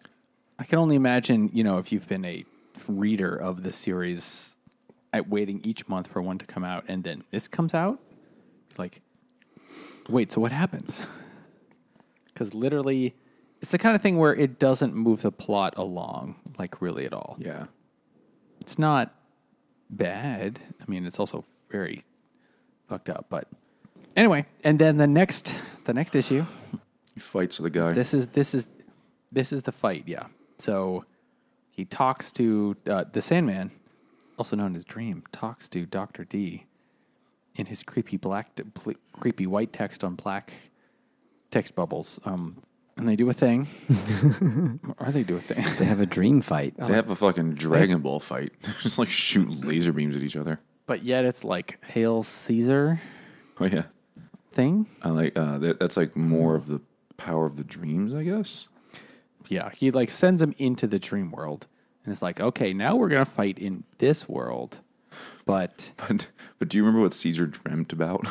[SPEAKER 1] I can only imagine, you know, if you've been a reader of the series, at waiting each month for one to come out, and then this comes out, like, wait, so what happens? Because literally, it's the kind of thing where it doesn't move the plot along, like really at all.
[SPEAKER 2] Yeah.
[SPEAKER 1] It's not bad. I mean, it's also very fucked up, but anyway. And then the next, the next issue,
[SPEAKER 2] He fights the guy.
[SPEAKER 1] this is this is this is the fight. Yeah. So he talks to uh, the Sandman, also known as Dream, talks to Doctor Dee in his creepy black, creepy white text on black text bubbles. Um, and they do a thing, or they do a thing.
[SPEAKER 3] They have a dream fight.
[SPEAKER 2] They have a fucking Dragon Ball fight. just like shoot laser beams at each other.
[SPEAKER 1] but yet it's like Hail Caesar
[SPEAKER 2] Oh yeah,
[SPEAKER 1] thing.
[SPEAKER 2] I like uh, that. That's like more of the power of the dreams, I guess.
[SPEAKER 1] Yeah, he like sends him into the dream world, and it's like, okay, now we're gonna fight in this world, but
[SPEAKER 2] But but do you remember what Caesar dreamt about?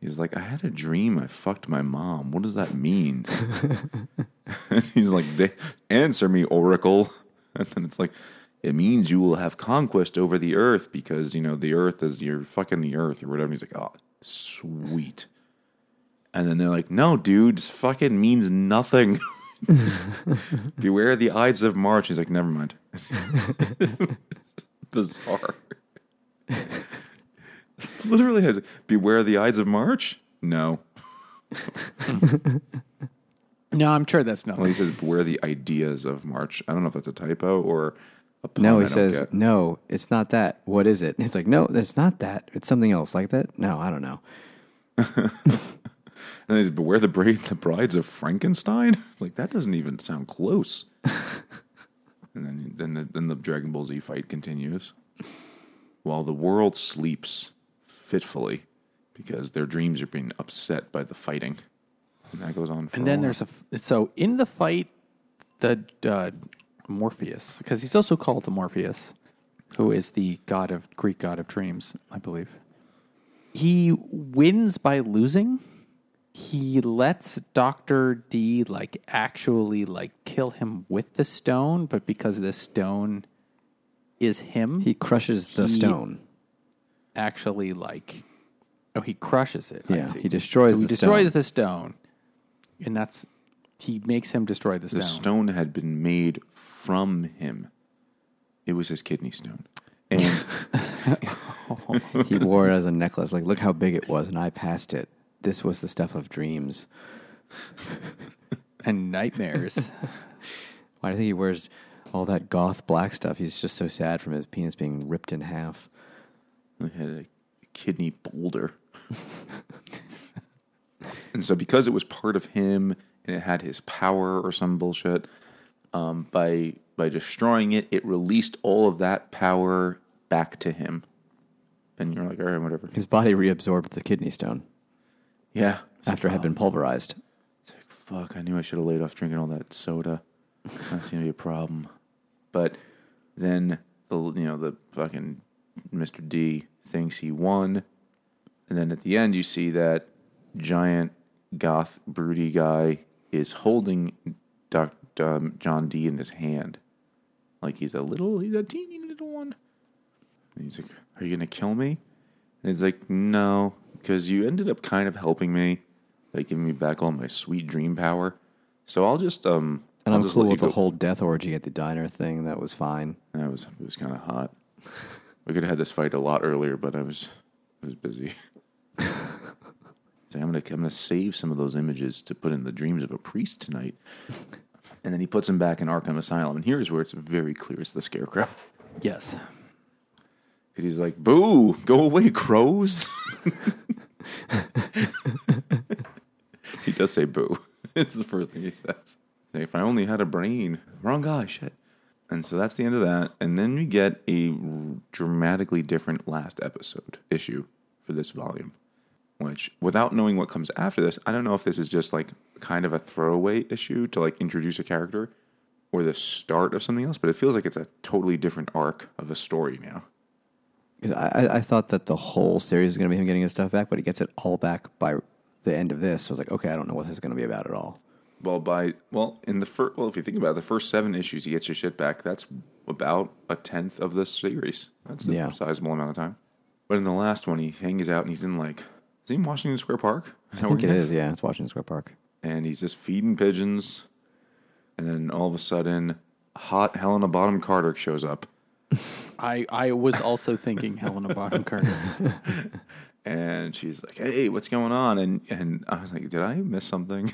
[SPEAKER 2] He's like, I had a dream. I fucked my mom. What does that mean? He's like, "Da- answer me, Oracle. And then it's like, it means you will have conquest over the earth because you know the earth is you're fucking the earth or whatever. He's like, oh, sweet. And then they're like, no, dude, fucking means nothing. Beware the Ides of March. He's like, never mind. Bizarre. Literally has beware the Ides of March. No,
[SPEAKER 1] no, I'm sure that's
[SPEAKER 2] not.
[SPEAKER 1] well,
[SPEAKER 2] he says beware the ideas of March. I don't know if that's a typo or a pun
[SPEAKER 3] No,
[SPEAKER 2] I
[SPEAKER 3] he
[SPEAKER 2] don't
[SPEAKER 3] says,
[SPEAKER 2] get.
[SPEAKER 3] no, it's not that. What is it? It's like, no, it's not that. It's something else like that. No, I don't know.
[SPEAKER 2] And he's beware the bride, the brides of Frankenstein. Like that doesn't even sound close. and then then the, then the Dragon Ball Z fight continues, while the world sleeps fitfully because their dreams are being upset by the fighting. And that goes on. For
[SPEAKER 1] And
[SPEAKER 2] a
[SPEAKER 1] then
[SPEAKER 2] while.
[SPEAKER 1] there's a f- so in the fight, the uh, Morpheus, because he's also called the Morpheus, who is the god of Greek god of dreams, I believe. He wins by losing. He lets Doctor Dee like actually like kill him with the stone, but because the stone is him,
[SPEAKER 3] He crushes the
[SPEAKER 1] He-
[SPEAKER 3] stone.
[SPEAKER 1] Actually like oh he crushes it. I
[SPEAKER 3] Yeah,
[SPEAKER 1] see.
[SPEAKER 3] he destroys
[SPEAKER 1] So he
[SPEAKER 3] the
[SPEAKER 1] destroys
[SPEAKER 3] stone.
[SPEAKER 1] the stone, and that's he makes him destroy the stone.
[SPEAKER 2] the stone had been made from him. It was his kidney stone. And
[SPEAKER 3] He wore it as a necklace. Like, look how big it was, and I passed it. This was the stuff of dreams.
[SPEAKER 1] and nightmares.
[SPEAKER 3] Why do you think he wears all that goth black stuff? He's just so sad from his penis being ripped in half.
[SPEAKER 2] Had a kidney boulder. and so, because it was part of him and it had his power or some bullshit, um, by by destroying it, it released all of that power back to him. And you're like, all right, whatever.
[SPEAKER 3] His body reabsorbed the kidney stone
[SPEAKER 2] Yeah.
[SPEAKER 3] After it had been pulverized.
[SPEAKER 2] It's like, fuck, I knew I should have laid off drinking all that soda. That's gonna be a problem. But then the you know the fucking Mr. Dee thinks he won, and then at the end you see that giant goth broody guy is holding Doc, um, John Dee in his hand, like he's a little, he's a teeny little one. And he's like, "Are you gonna kill me?" And he's like, "No, because you ended up kind of helping me, like giving me back all my sweet dream power. So I'll just um,
[SPEAKER 3] And
[SPEAKER 2] I'll
[SPEAKER 3] I'm cool with the whole death orgy at the diner thing. That was fine.
[SPEAKER 2] That was it was kind of hot. We could have had this fight a lot earlier, but I was I was busy. so I'm gonna I'm gonna save some of those images to put in the dreams of a priest tonight. And then he puts him back in Arkham Asylum. And here's where it's very clear it's the Scarecrow.
[SPEAKER 1] Yes.
[SPEAKER 2] Because he's like, boo, go away, crows. he does say boo. it's the first thing he says. If I only had a brain. Wrong guy, shit. And so that's the end of that. And then we get a dramatically different last episode issue for this volume. Which, without knowing what comes after this, I don't know if this is just like kind of a throwaway issue to like introduce a character or the start of something else, but it feels like it's a totally different arc of a story now.
[SPEAKER 3] 'Cause I, I- I thought that the whole series is going to be him getting his stuff back, but he gets it all back by the end of this. So I was like, okay, I don't know what this is going to be about at all.
[SPEAKER 2] Well, by well, in the first, well, if you think about it, the first seven issues, he gets your shit back. That's about a tenth of the series. That's a
[SPEAKER 3] Yeah.
[SPEAKER 2] sizable amount of time. But in the last one, he hangs out and he's in like, is he in Washington Square Park? Is
[SPEAKER 3] I think
[SPEAKER 2] he
[SPEAKER 3] it is. Yeah, it's Washington Square Park.
[SPEAKER 2] And he's just feeding pigeons, and then all of a sudden, hot Helena Bonham Carter shows up,
[SPEAKER 1] I, I was also thinking Helena Bonham Carter.
[SPEAKER 2] and she's like, "Hey, what's going on?" And and I was like, "Did I miss something?"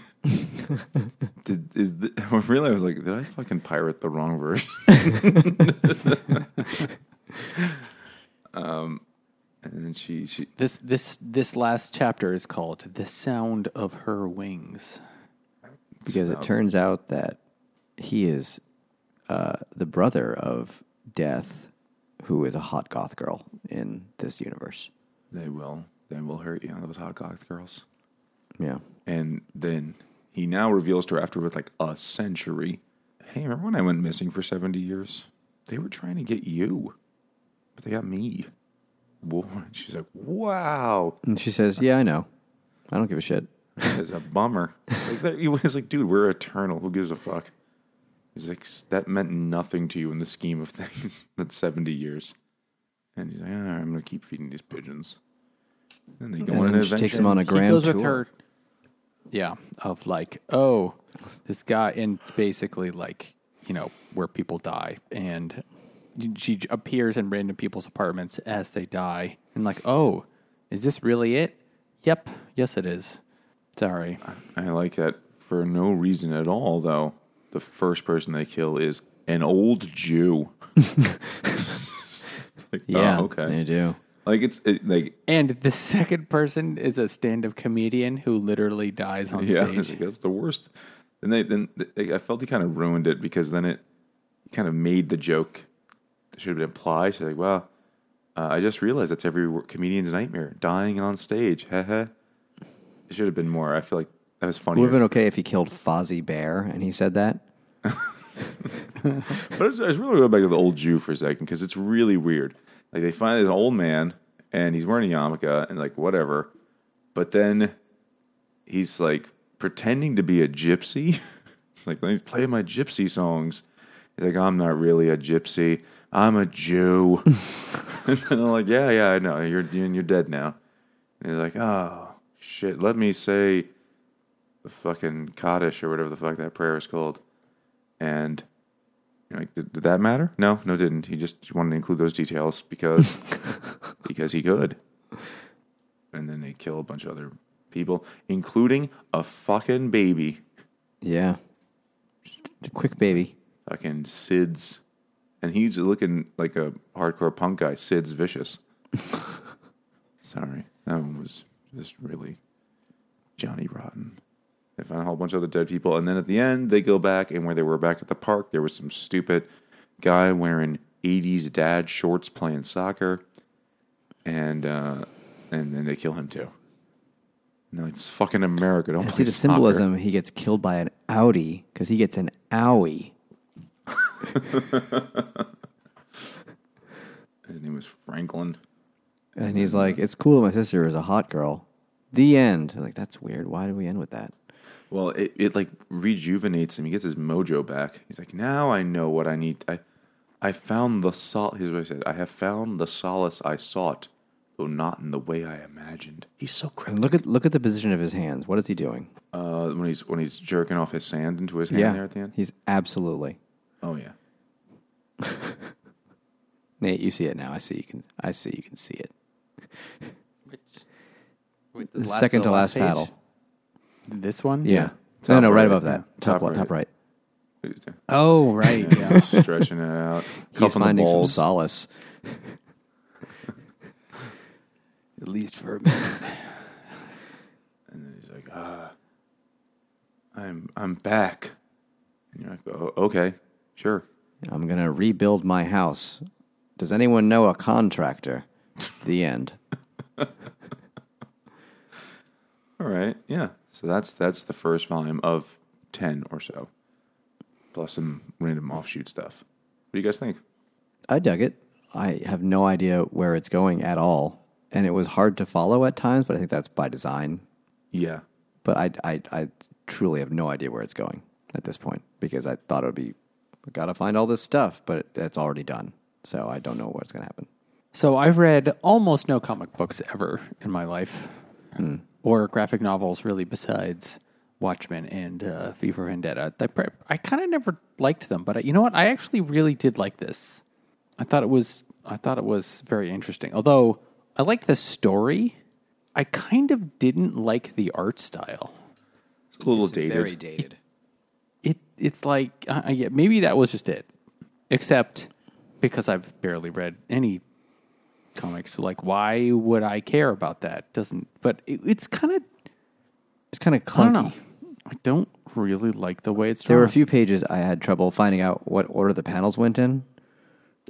[SPEAKER 2] did is the, really? I was like, "Did I fucking pirate the wrong version?" um, and then she she
[SPEAKER 1] This this this last chapter is called "The Sound of Her Wings."
[SPEAKER 3] because it turns out that he is uh, the brother of Death, who is a hot goth girl in this universe.
[SPEAKER 2] they will they will hurt you, those hot goth girls.
[SPEAKER 3] Yeah.
[SPEAKER 2] And then he now reveals to her after with like a century. Hey, remember when I went missing for seventy years? They were trying to get you, but they got me. Whoa. She's like, "Wow."
[SPEAKER 3] And she says, "Yeah, I know. I don't give a shit."
[SPEAKER 2] It's a bummer. Like that, he was like, dude, we're eternal. Who gives a fuck? He's like, that meant nothing to you in the scheme of things. That's seventy years. And he's like, all right, I'm gonna keep feeding these pigeons. And they go
[SPEAKER 3] And
[SPEAKER 2] on an
[SPEAKER 3] then she
[SPEAKER 2] adventure.
[SPEAKER 3] takes him on a
[SPEAKER 1] He
[SPEAKER 3] grand
[SPEAKER 1] goes
[SPEAKER 3] tour.
[SPEAKER 1] with her. Yeah, of like, oh, this guy, and basically like, you know, where people die, and she appears in random people's apartments as they die, and like, oh, is this really it? Yep, yes, it is. Sorry.
[SPEAKER 2] I like that for no reason at all, though. The first person they kill is an old Jew. Like, oh,
[SPEAKER 3] Yeah,
[SPEAKER 2] oh, okay.
[SPEAKER 3] they do.
[SPEAKER 2] Like it's it, like
[SPEAKER 1] And the second person is a stand-up comedian who literally dies on
[SPEAKER 2] yeah,
[SPEAKER 1] stage.
[SPEAKER 2] that's the worst. Then they then they, I felt he kind of ruined it because then it kind of made the joke that should have been implied. She's like, "Well, uh, I just realized that's every comedian's nightmare: dying on stage." Heh It should have been more. I feel like that was
[SPEAKER 3] It
[SPEAKER 2] funny.
[SPEAKER 3] would have been okay if he killed Fozzie Bear and he said that.
[SPEAKER 2] But I was, I was really going back to the old Jew for a second because it's really weird. Like they find this old man and he's wearing a yarmulke and like whatever, but then he's like pretending to be a gypsy. It's like let me play my gypsy songs. He's like, I'm not really a gypsy. I'm a Jew. and I'm like, yeah, yeah, I know. You're you're you're dead now. And he's like, oh shit. Let me say the fucking Kaddish or whatever the fuck that prayer is called. And you're like, did, did that matter? No, no, it didn't. He just wanted to include those details because because he could. And then they kill a bunch of other people, including a fucking baby,
[SPEAKER 3] Yeah. A quick baby.
[SPEAKER 2] fucking Sid's, and he's looking like a hardcore punk guy. Sid's vicious. Sorry, that one was just really Johnny Rotten. They find a whole bunch of other dead people, and then at the end they go back, and where they were back at the park, there was some stupid guy wearing '80s dad shorts playing soccer, and uh, and then they kill him too. No, it's fucking America. Don't
[SPEAKER 3] And
[SPEAKER 2] play
[SPEAKER 3] see the
[SPEAKER 2] soccer.
[SPEAKER 3] symbolism. He gets killed by an Audi because he gets an owie.
[SPEAKER 2] His name was Franklin.
[SPEAKER 3] And he's like, "It's cool. My sister is a hot girl." The end. I'm like that's weird. Why did we end with that?
[SPEAKER 2] Well, it, it like rejuvenates him. He gets his mojo back. He's like, now I know what I need. I, I found the sol. Here's what I said. I have found the solace I sought, though not in the way I imagined. He's so
[SPEAKER 3] And
[SPEAKER 2] cryptic.
[SPEAKER 3] look at look at the position of his hands. What is he doing?
[SPEAKER 2] Uh, when he's when he's jerking off his sand into his hand there at the end.
[SPEAKER 3] he's absolutely.
[SPEAKER 2] Oh yeah.
[SPEAKER 3] Nate, you see it now. I see you can. I see you can see it.
[SPEAKER 1] With
[SPEAKER 3] The
[SPEAKER 1] last-
[SPEAKER 3] second
[SPEAKER 1] the
[SPEAKER 3] to last
[SPEAKER 1] page?
[SPEAKER 3] paddle.
[SPEAKER 1] This one?
[SPEAKER 3] Yeah.
[SPEAKER 2] Top
[SPEAKER 3] no, no, right
[SPEAKER 2] right.
[SPEAKER 3] above that.
[SPEAKER 2] Yeah.
[SPEAKER 3] Top,
[SPEAKER 2] Top
[SPEAKER 3] left, top right.
[SPEAKER 1] Oh, right. Yeah.
[SPEAKER 2] stretching it out.
[SPEAKER 3] He's finding some solace.
[SPEAKER 1] At least for a minute.
[SPEAKER 2] And then he's like, ah, I'm I'm back. And you're like, oh, okay, sure.
[SPEAKER 3] I'm going to rebuild my house. Does anyone know a contractor? the end.
[SPEAKER 2] All right, yeah. So that's that's the first volume of ten or so, plus some random offshoot stuff. What do you guys think?
[SPEAKER 3] I dug it. I have no idea where it's going at all. And it was hard to follow at times, but I think that's by design.
[SPEAKER 2] Yeah,
[SPEAKER 3] But I, I, I truly have no idea where it's going at this point because I thought it would be, got to find all this stuff, but it's already done. So I don't know what's going to happen.
[SPEAKER 1] So I've read almost no comic books ever in my life,
[SPEAKER 3] Hmm.
[SPEAKER 1] Or graphic novels, really, besides Watchmen and uh, V for Vendetta. I, I kind of never liked them, but I, you know what? I actually really did like this. I thought it was. I thought it was very interesting. Although I liked the story, I kind of didn't like the art style.
[SPEAKER 2] it's a little dated.
[SPEAKER 3] Very dated.
[SPEAKER 1] It it's like uh, yeah, maybe that was just it. Except because I've barely read any comics, So like why would I care about that? Doesn't but it, it's kind of
[SPEAKER 3] It's kind of
[SPEAKER 1] I don't
[SPEAKER 3] clunky.
[SPEAKER 1] I don't really like the way it's
[SPEAKER 3] There
[SPEAKER 1] drawn.
[SPEAKER 3] were a few pages I had trouble finding out what order the panels went in.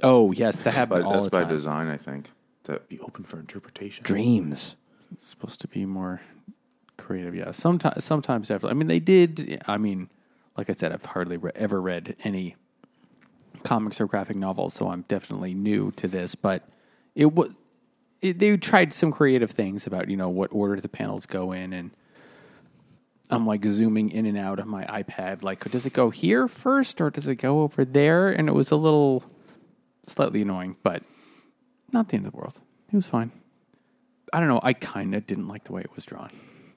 [SPEAKER 1] oh yes, that happened
[SPEAKER 2] But
[SPEAKER 1] all
[SPEAKER 2] that's
[SPEAKER 1] the
[SPEAKER 2] by
[SPEAKER 1] time.
[SPEAKER 2] design, I think, to be open for interpretation.
[SPEAKER 3] Dreams.
[SPEAKER 1] It's supposed to be more creative. Yeah, sometimes sometimes after. I mean, they did. I mean, like I said, I've hardly re- ever read any comics or graphic novels, so I'm definitely new to this. But it was it, they tried some creative things about you know what order the panels go in, and I'm like zooming in and out of my iPad. Like, does it go here first or does it go over there? And it was a little slightly annoying, but not the end of the world. It was fine. I don't know. I kind of didn't like the way it was drawn.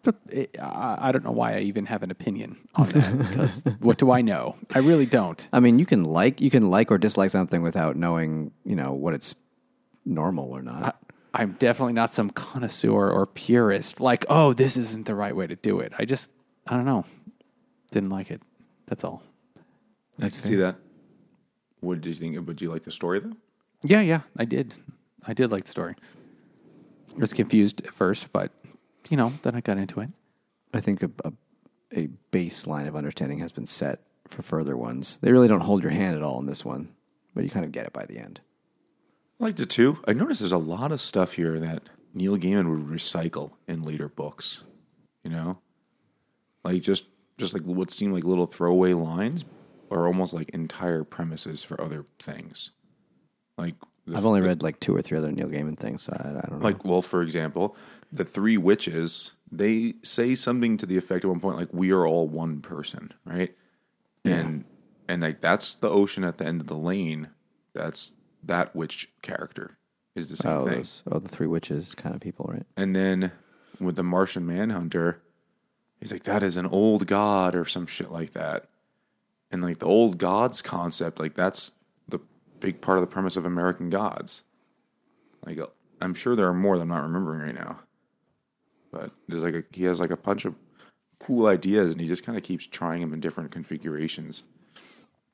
[SPEAKER 1] But it, I, I don't know why I even have an opinion on that because what do I know? I really don't.
[SPEAKER 3] I mean, you can like you can like or dislike something without knowing, you know, what it's normal or not.
[SPEAKER 1] I, I'm definitely not some connoisseur or purist. Like, oh, this isn't the right way to do it. I just, I don't know. Didn't like it. That's all.
[SPEAKER 2] I can see that. What did you think? Would you like the story though?
[SPEAKER 1] Yeah, yeah, I did. I did like the story. I was confused at first, but you know, then I got into it.
[SPEAKER 3] I think a, a, a baseline of understanding has been set for further ones. They really don't hold your hand at all in this one, but you kind of get it by the end.
[SPEAKER 2] I liked it too. I noticed there's a lot of stuff here that Neil Gaiman would recycle in later books. You know, like just just like what seemed like little throwaway lines, are almost like entire premises for other things. Like the-
[SPEAKER 3] I've only read like two or three other Neil Gaiman things, so I, I don't know.
[SPEAKER 2] like well, for example, the three witches. They say something to the effect at one point, like "We are all one person," right? And and like that's the ocean at the end of the lane. That's that witch character is the same
[SPEAKER 3] oh,
[SPEAKER 2] thing.
[SPEAKER 3] those, oh, the three witches kind of people, right?
[SPEAKER 2] And then with the Martian Manhunter, he's like, that is an old god or some shit like that. And like the old gods concept, like that's the big part of the premise of American Gods. Like I'm sure there are more that I'm not remembering right now. But there's like a, he has like a bunch of cool ideas and he just kind of keeps trying them in different configurations.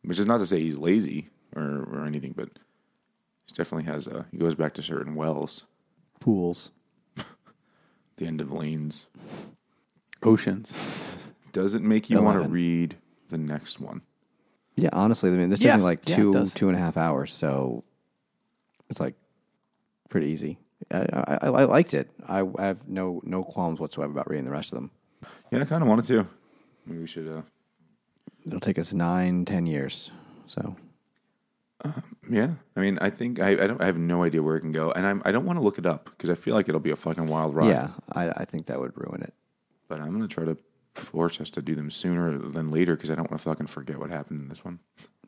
[SPEAKER 2] Which is not to say he's lazy or, or anything, but he definitely has a, he goes back to certain wells
[SPEAKER 3] Pools.
[SPEAKER 2] the end of lanes.
[SPEAKER 1] Oceans.
[SPEAKER 2] Does it make you want to
[SPEAKER 3] Eleven.
[SPEAKER 2] read the next one?
[SPEAKER 3] Yeah, honestly, I mean, this
[SPEAKER 1] Yeah,
[SPEAKER 3] took me like
[SPEAKER 1] yeah, it
[SPEAKER 3] two
[SPEAKER 1] does.
[SPEAKER 3] two and a half hours, so it's like pretty easy. I, I, I liked it. I, I have no no qualms whatsoever about reading the rest of them.
[SPEAKER 2] Yeah, I kind of wanted to. Maybe we should. Uh,
[SPEAKER 3] It'll take us nine, ten years. So Um,
[SPEAKER 2] yeah, I mean, I think I, I don't. I have no idea where it can go, and I'm, I don't want to look it up because I feel like it'll be a fucking wild ride.
[SPEAKER 3] yeah, I, I think that would ruin it.
[SPEAKER 2] But I'm gonna try to force us to do them sooner than later because I don't want to fucking forget what happened in this one.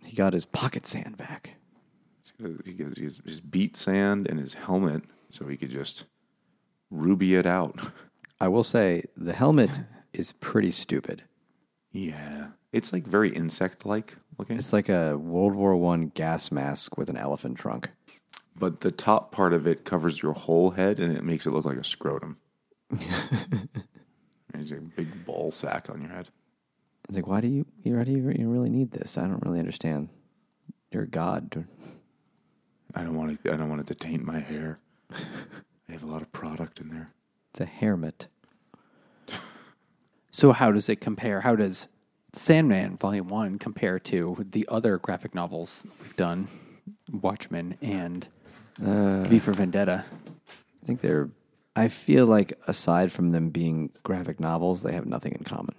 [SPEAKER 3] He got his pocket sand back.
[SPEAKER 2] He gets his, his beat sand and his helmet, so he could just ruby it out.
[SPEAKER 3] I will say the helmet is pretty stupid.
[SPEAKER 2] yeah, it's like very insect-like looking.
[SPEAKER 3] It's like a World War One gas mask with an elephant trunk.
[SPEAKER 2] but the top part of it covers your whole head and it makes it look like a scrotum. There's a big ball sack on your head.
[SPEAKER 3] It's like, why do you, you, why do you, you really need this? I don't really understand. You're a god.
[SPEAKER 2] I don't want to. I don't want it to taint my hair. I have a lot of product in there.
[SPEAKER 3] It's a hair mitt.
[SPEAKER 1] So how does it compare? How does Sandman Volume One compare to the other graphic novels we've done, Watchmen and
[SPEAKER 3] Uh,
[SPEAKER 1] V for Vendetta?
[SPEAKER 3] I think they're. I feel like aside from them being graphic novels, they have nothing in common.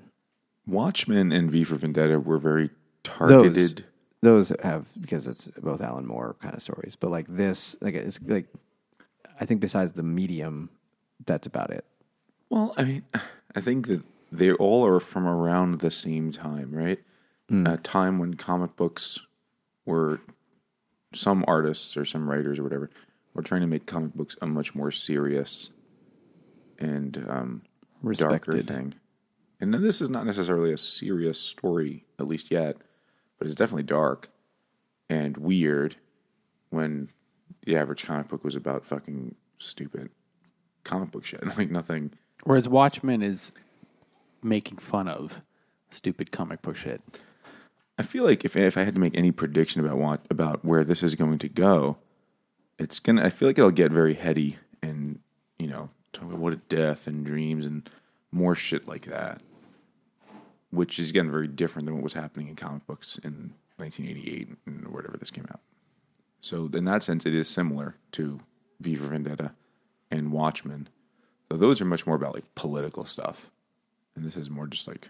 [SPEAKER 2] Watchmen and V for Vendetta were very targeted.
[SPEAKER 3] Those, those have because it's both Alan Moore kind of stories, but like this, like it's like, I think besides the medium, that's about it.
[SPEAKER 2] Well, I mean, I think that they all are from around the same time, right? A time when comic books were some artists or some writers or whatever were trying to make comic books a much more serious and um, darker thing. And then this is not necessarily a serious story, at least yet, but it's definitely dark and weird when the average comic book was about fucking stupid comic book shit. Like nothing.
[SPEAKER 1] Whereas Watchmen is making fun of stupid comic book shit.
[SPEAKER 2] I feel like if if I had to make any prediction about what about where this is going to go, it's gonna. I feel like it'll get very heady and you know talk about what a death and dreams and more shit like that, which is again very different than what was happening in comic books in 1988 and whatever this came out. So in that sense, it is similar to V for Vendetta and Watchmen. So those are much more about like political stuff, and this is more just like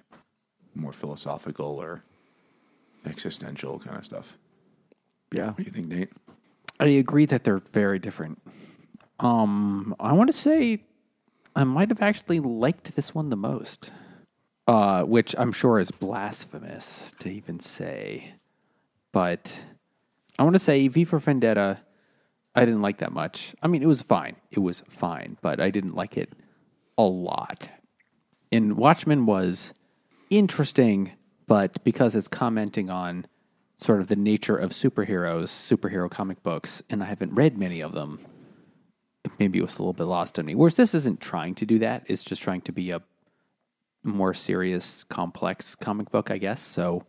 [SPEAKER 2] more philosophical or existential kind of stuff.
[SPEAKER 3] Yeah.
[SPEAKER 2] What do you think, Nate?
[SPEAKER 1] I agree that they're very different. Um, I want to say I might have actually liked this one the most, uh, which I'm sure is blasphemous to even say. But I want to say V for Vendetta, I didn't like that much. I mean, it was fine. It was fine, but I didn't like it a lot. And Watchmen was interesting, but because it's commenting on sort of the nature of superheroes, superhero comic books, and I haven't read many of them, maybe it was a little bit lost on me. Whereas this isn't trying to do that; it's just trying to be a more serious, complex comic book, I guess. So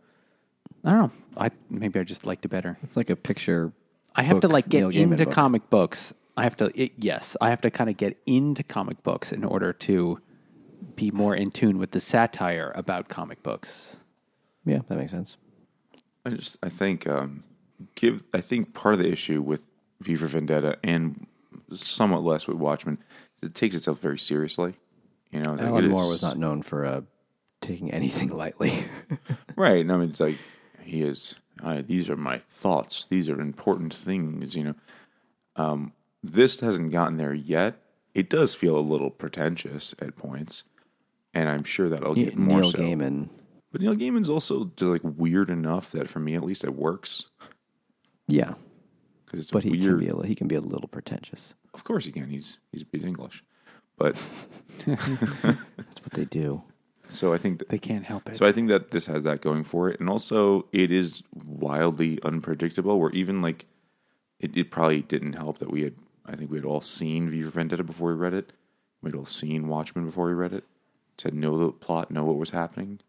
[SPEAKER 1] I don't know. I maybe I just liked it better.
[SPEAKER 3] It's like a picture.
[SPEAKER 1] I have to like get
[SPEAKER 3] Neil
[SPEAKER 1] into
[SPEAKER 3] book.
[SPEAKER 1] comic books. I have to it, yes, I have to kind of get into comic books in order to be more in tune with the satire about comic books.
[SPEAKER 3] Yeah, that makes sense.
[SPEAKER 2] I just I think um, give I think part of the issue with V for Vendetta and somewhat less with Watchmen, it takes itself very seriously. You know,
[SPEAKER 3] Alan
[SPEAKER 2] it
[SPEAKER 3] Moore
[SPEAKER 2] is-
[SPEAKER 3] was not known for uh, taking anything lightly.
[SPEAKER 2] right. No, I mean it's like he is. I, these are my thoughts. These are important things. You know, um, this hasn't gotten there yet. It does feel a little pretentious at points, and I'm sure that'll get more
[SPEAKER 3] Neil
[SPEAKER 2] so.
[SPEAKER 3] Gaiman.
[SPEAKER 2] But Neil Gaiman's also just like weird enough that for me at least it works
[SPEAKER 3] Yeah,
[SPEAKER 2] because it's
[SPEAKER 3] but he
[SPEAKER 2] weird.
[SPEAKER 3] can be a, he can be a little pretentious.
[SPEAKER 2] Of course he can. He's he's he's English, but
[SPEAKER 3] That's what they do.
[SPEAKER 2] so I think that,
[SPEAKER 1] They can't help it.
[SPEAKER 2] so I think that this has that going for it, and also it is wildly unpredictable. Where even like it, it probably didn't help that we had I think we had all seen V for Vendetta before we read it. We had all seen Watchmen before we read it. To know the plot, know what was happening.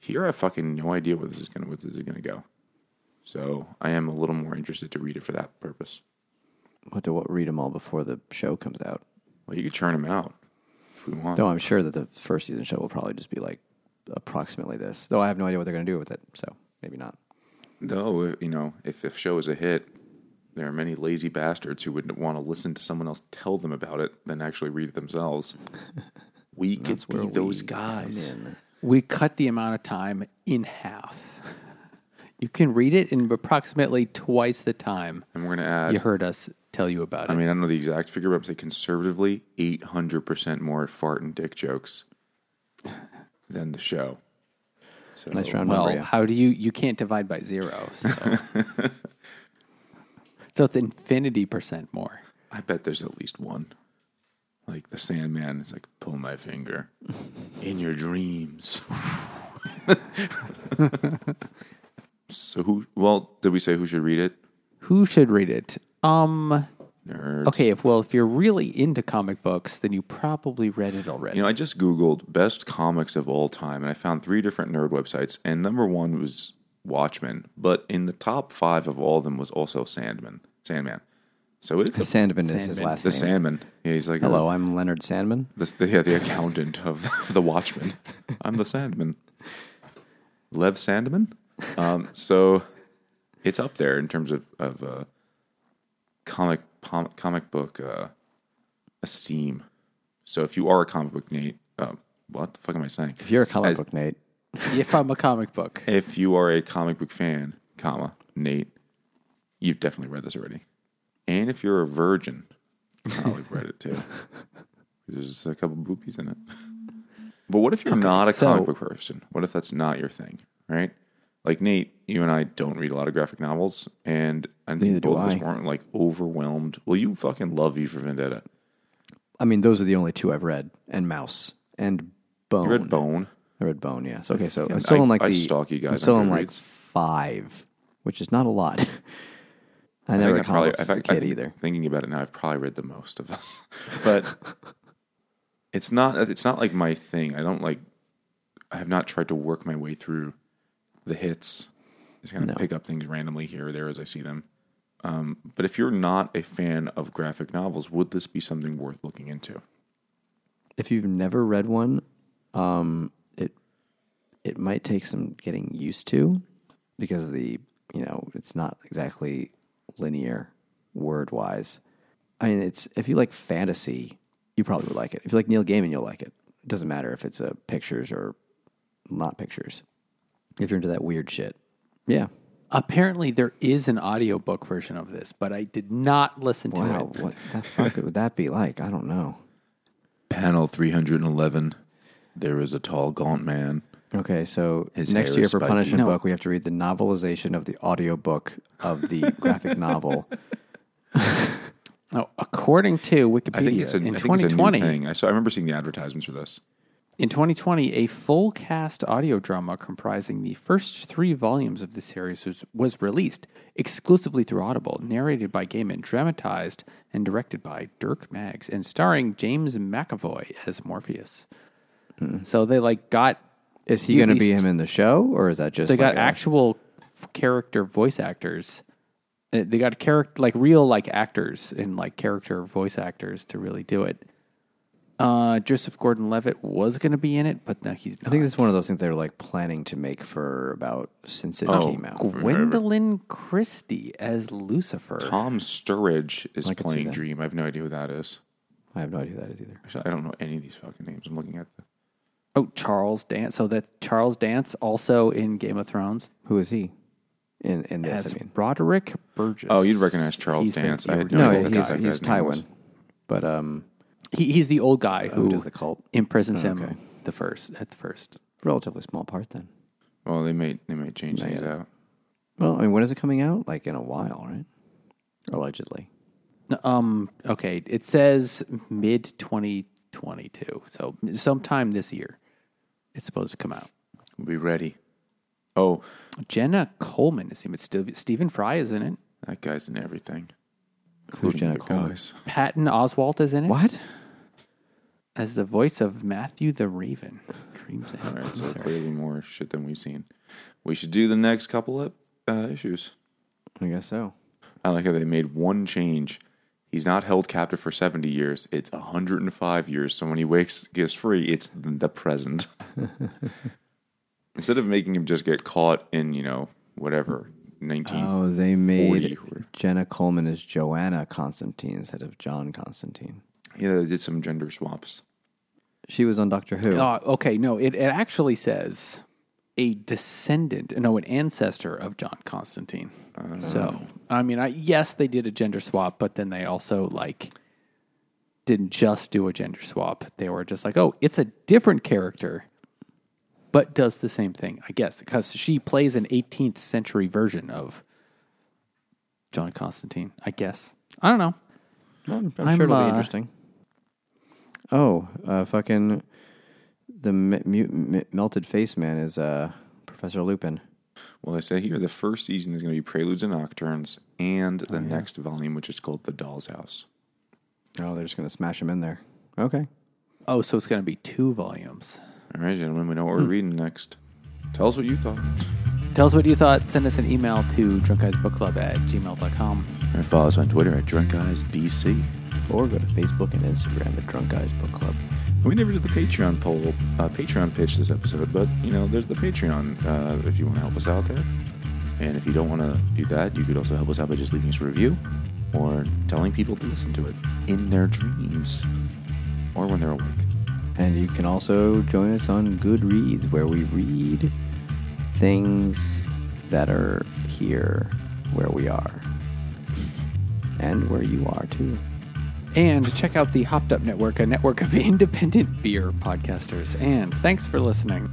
[SPEAKER 2] Here, I have fucking no idea where this is gonna where this is gonna go. So I am a little more interested to read it for that purpose.
[SPEAKER 3] What to what, read them all before the show comes out.
[SPEAKER 2] Well, you could churn them out if we want.
[SPEAKER 3] No, I'm sure that the first season show will probably just be like approximately this. Though I have no idea what they're going to do with it, so maybe not.
[SPEAKER 2] Though, uh, you know, if the show is a hit, there are many lazy bastards who would want to listen to someone else tell them about it than actually read it themselves. We could be those
[SPEAKER 3] we
[SPEAKER 2] guys.
[SPEAKER 1] we cut the amount of time in half. You can read it in approximately twice the time
[SPEAKER 2] And we're going to add,
[SPEAKER 1] you heard us tell you about it.
[SPEAKER 2] I mean, I don't know the exact figure, but I'm saying conservatively, 800% more fart and dick jokes than the show. So,
[SPEAKER 3] Nice round
[SPEAKER 1] well,
[SPEAKER 3] number. Yeah.
[SPEAKER 1] how do you you can't divide by zero? So. so it's infinity percent more.
[SPEAKER 2] I bet there's at least one. Like the Sandman is like, pull my finger in your dreams. so who? Well, did we say who should read it?
[SPEAKER 1] Who should read it? Um,
[SPEAKER 2] Nerds.
[SPEAKER 1] Okay, if well, if you're really into comic books, then you probably read it already.
[SPEAKER 2] You know, I just Googled best comics of all time and I found three different nerd websites. And number one was Watchmen, but in the top five of all of them was also Sandman. Sandman. So it's a,
[SPEAKER 3] Sandman is his
[SPEAKER 1] Sandman.
[SPEAKER 3] last
[SPEAKER 2] the
[SPEAKER 3] name.
[SPEAKER 2] Sandman. Yeah, he's like
[SPEAKER 3] Hello, I'm Leonard Sandman.
[SPEAKER 2] the, the, yeah, the accountant of the Watchmen. I'm the Sandman. Lev Sandman. Um, so it's up there in terms of of uh, comic pom- comic book uh, esteem. So if you are a comic book Nate, uh, what the fuck am I saying?
[SPEAKER 3] If you're a comic
[SPEAKER 2] As-
[SPEAKER 3] book Nate,
[SPEAKER 1] if I'm a comic book,
[SPEAKER 2] If you are a comic book fan, comma Nate, you've definitely read this already. And if you're a virgin, probably read it too. There's a couple boobies in it. But what if you're not a
[SPEAKER 1] so-
[SPEAKER 2] comic book person? What if that's not your thing, right? Like Nate, you and I don't read a lot of graphic novels, and I think both of us weren't like overwhelmed. Well, you fucking love V for Vendetta.
[SPEAKER 3] I mean, those are the only two I've read, and Maus and Bone.
[SPEAKER 2] You read Bone.
[SPEAKER 3] I read Bone. Yes. Okay, so I'm still
[SPEAKER 2] I-
[SPEAKER 3] in like
[SPEAKER 2] I
[SPEAKER 3] the.
[SPEAKER 2] stalk you guys
[SPEAKER 3] I'm still in like five, which is not a lot. I never
[SPEAKER 2] I
[SPEAKER 3] as
[SPEAKER 2] I
[SPEAKER 3] a
[SPEAKER 2] think-
[SPEAKER 3] kid
[SPEAKER 2] I
[SPEAKER 3] either.
[SPEAKER 2] Thinking about it now, I've probably read the most of us, but it's not. It's not like my thing. I don't like. I have not tried to work my way through the hits. Just kind of
[SPEAKER 3] No.
[SPEAKER 2] pick up things randomly here or there as I see them. Um, but if you're not a fan of graphic novels, would this be something worth looking into?
[SPEAKER 3] If you've never read one, um, it it might take some getting used to because of the you know it's not exactly linear word wise. I mean, it's if you like fantasy, you probably would like it. If you like Neil Gaiman, you'll like it. It doesn't matter if it's uh, pictures or not pictures. If you're into that weird shit, yeah.
[SPEAKER 1] apparently there is an audiobook version of this, but I did not listen to
[SPEAKER 3] Wow,
[SPEAKER 1] it.
[SPEAKER 3] what the fuck would that be like? I don't know.
[SPEAKER 2] Panel 311. There is a tall, gaunt man.
[SPEAKER 3] Okay, so
[SPEAKER 2] His
[SPEAKER 3] next
[SPEAKER 2] hair
[SPEAKER 3] year
[SPEAKER 2] is
[SPEAKER 3] for
[SPEAKER 2] spiky.
[SPEAKER 3] punishment
[SPEAKER 1] No.
[SPEAKER 3] book, we have to read the novelization of the audiobook of the graphic novel.
[SPEAKER 1] Oh, according to Wikipedia,
[SPEAKER 2] I think it's a,
[SPEAKER 1] in
[SPEAKER 2] I think it's a new
[SPEAKER 1] 2020,
[SPEAKER 2] thing. I saw. I remember seeing the advertisements for this.
[SPEAKER 1] in 2020, a full cast audio drama comprising the first three volumes of the series was, was released exclusively through Audible, narrated by Gaiman, dramatized and directed by Dirk Maggs, and starring James McAvoy as Morpheus. Hmm. So they like got
[SPEAKER 3] Is he going to be him in the show, or is that just
[SPEAKER 1] they
[SPEAKER 3] like
[SPEAKER 1] got
[SPEAKER 3] a-
[SPEAKER 1] actual character voice actors. Uh, They got character like real like actors and like character voice actors to really do it. Uh, Joseph Gordon-Levitt was going to be in it, but no, he's not.
[SPEAKER 3] I think this is one of those things they were like planning to make for about since it
[SPEAKER 2] Oh,
[SPEAKER 3] came out.
[SPEAKER 1] Gwendoline Christie as Lucifer.
[SPEAKER 2] Tom Sturridge is
[SPEAKER 3] I see
[SPEAKER 2] playing
[SPEAKER 3] that.
[SPEAKER 2] Dream. I have no idea who that is.
[SPEAKER 3] I have no idea who that is either.
[SPEAKER 2] Actually, I don't know any of these fucking names. I'm looking at the.
[SPEAKER 1] Oh, Charles Dance. So that Charles Dance also in Game of Thrones
[SPEAKER 3] Who is he in in this?
[SPEAKER 1] as
[SPEAKER 3] I mean,
[SPEAKER 1] Roderick Burgess.
[SPEAKER 2] Oh, you'd recognize Charles
[SPEAKER 1] He's the-
[SPEAKER 2] Dance. I had no
[SPEAKER 3] no,
[SPEAKER 2] idea what
[SPEAKER 1] the
[SPEAKER 3] he's
[SPEAKER 1] guy.
[SPEAKER 2] guy's
[SPEAKER 3] he's
[SPEAKER 2] name was.
[SPEAKER 3] Tywin, but um,
[SPEAKER 1] He, he's the old guy
[SPEAKER 3] who
[SPEAKER 1] who
[SPEAKER 3] does the cult?
[SPEAKER 1] imprisons
[SPEAKER 3] Oh,
[SPEAKER 1] him
[SPEAKER 3] okay.
[SPEAKER 1] the first at the first.
[SPEAKER 3] Relatively small part then.
[SPEAKER 2] Well, they may they may change things out.
[SPEAKER 3] Well, I mean, when is it coming out? Like in a while, right? Allegedly.
[SPEAKER 1] Um. Okay. It says mid 2022, so sometime this year, it's supposed to come out.
[SPEAKER 2] We'll be ready. Oh,
[SPEAKER 1] Jenna Coleman is in it. Still, Stephen Fry is in it.
[SPEAKER 2] that guy's in everything.
[SPEAKER 3] Who's
[SPEAKER 2] Including
[SPEAKER 3] Jenna
[SPEAKER 2] the
[SPEAKER 3] Coleman?
[SPEAKER 2] guys.
[SPEAKER 1] Patton Oswalt is in it
[SPEAKER 3] What?
[SPEAKER 1] as the voice of Matthew the Raven. Dreams.
[SPEAKER 2] All right, so clearly more shit than we've seen. We should do the next couple of uh, issues.
[SPEAKER 3] I guess so.
[SPEAKER 2] I like how they made one change. He's not held captive for 70 years. It's 105 years. So when he wakes, gets free, it's the present. Instead of making him just get caught in, you know, whatever, 19.
[SPEAKER 3] Oh, they made Jenna Coleman as Johanna Constantine instead of John Constantine.
[SPEAKER 2] Yeah, they did some gender swaps.
[SPEAKER 3] She was on Doctor Who.
[SPEAKER 1] Uh, okay, no, it, it actually says a descendant, no, an ancestor of John Constantine. So, I mean, I, yes, they did a gender swap, but then they also like didn't just do a gender swap. They were just like, oh, it's a different character, but does the same thing, I guess, because she plays an 18th century version of John Constantine. I guess I don't know.
[SPEAKER 3] I'm
[SPEAKER 1] I'm,
[SPEAKER 3] sure it'll
[SPEAKER 1] uh,
[SPEAKER 3] be interesting. Oh, uh, fucking the me- mu- me- melted face man is uh, Professor Lupin.
[SPEAKER 2] Well, I say here the first season is going to be Preludes and Nocturnes, and the next volume, which is called The Doll's House.
[SPEAKER 3] Oh, they're just going to smash them in there. Okay.
[SPEAKER 1] Oh, so it's going to be two volumes.
[SPEAKER 2] All right, gentlemen, we know what we're reading next. Tell us what you thought.
[SPEAKER 1] Tell us what you thought. Send us an email to drunkguysbookclub at gmail.com.
[SPEAKER 2] And follow us on Twitter at Drunk Guys BC.
[SPEAKER 3] Or go to Facebook and Instagram at Drunk Guys Book Club.
[SPEAKER 2] We never did the Patreon poll, uh, Patreon pitch this episode, but you know, there's the Patreon uh, if you want to help us out there. And if you don't want to do that, you could also help us out by just leaving us a review or telling people to listen to it in their dreams or when they're awake.
[SPEAKER 3] And you can also join us on Goodreads, where we read things that are here where we are. And where you are too.
[SPEAKER 1] And check out the Hopped Up Network, a network of independent beer podcasters. And thanks for listening.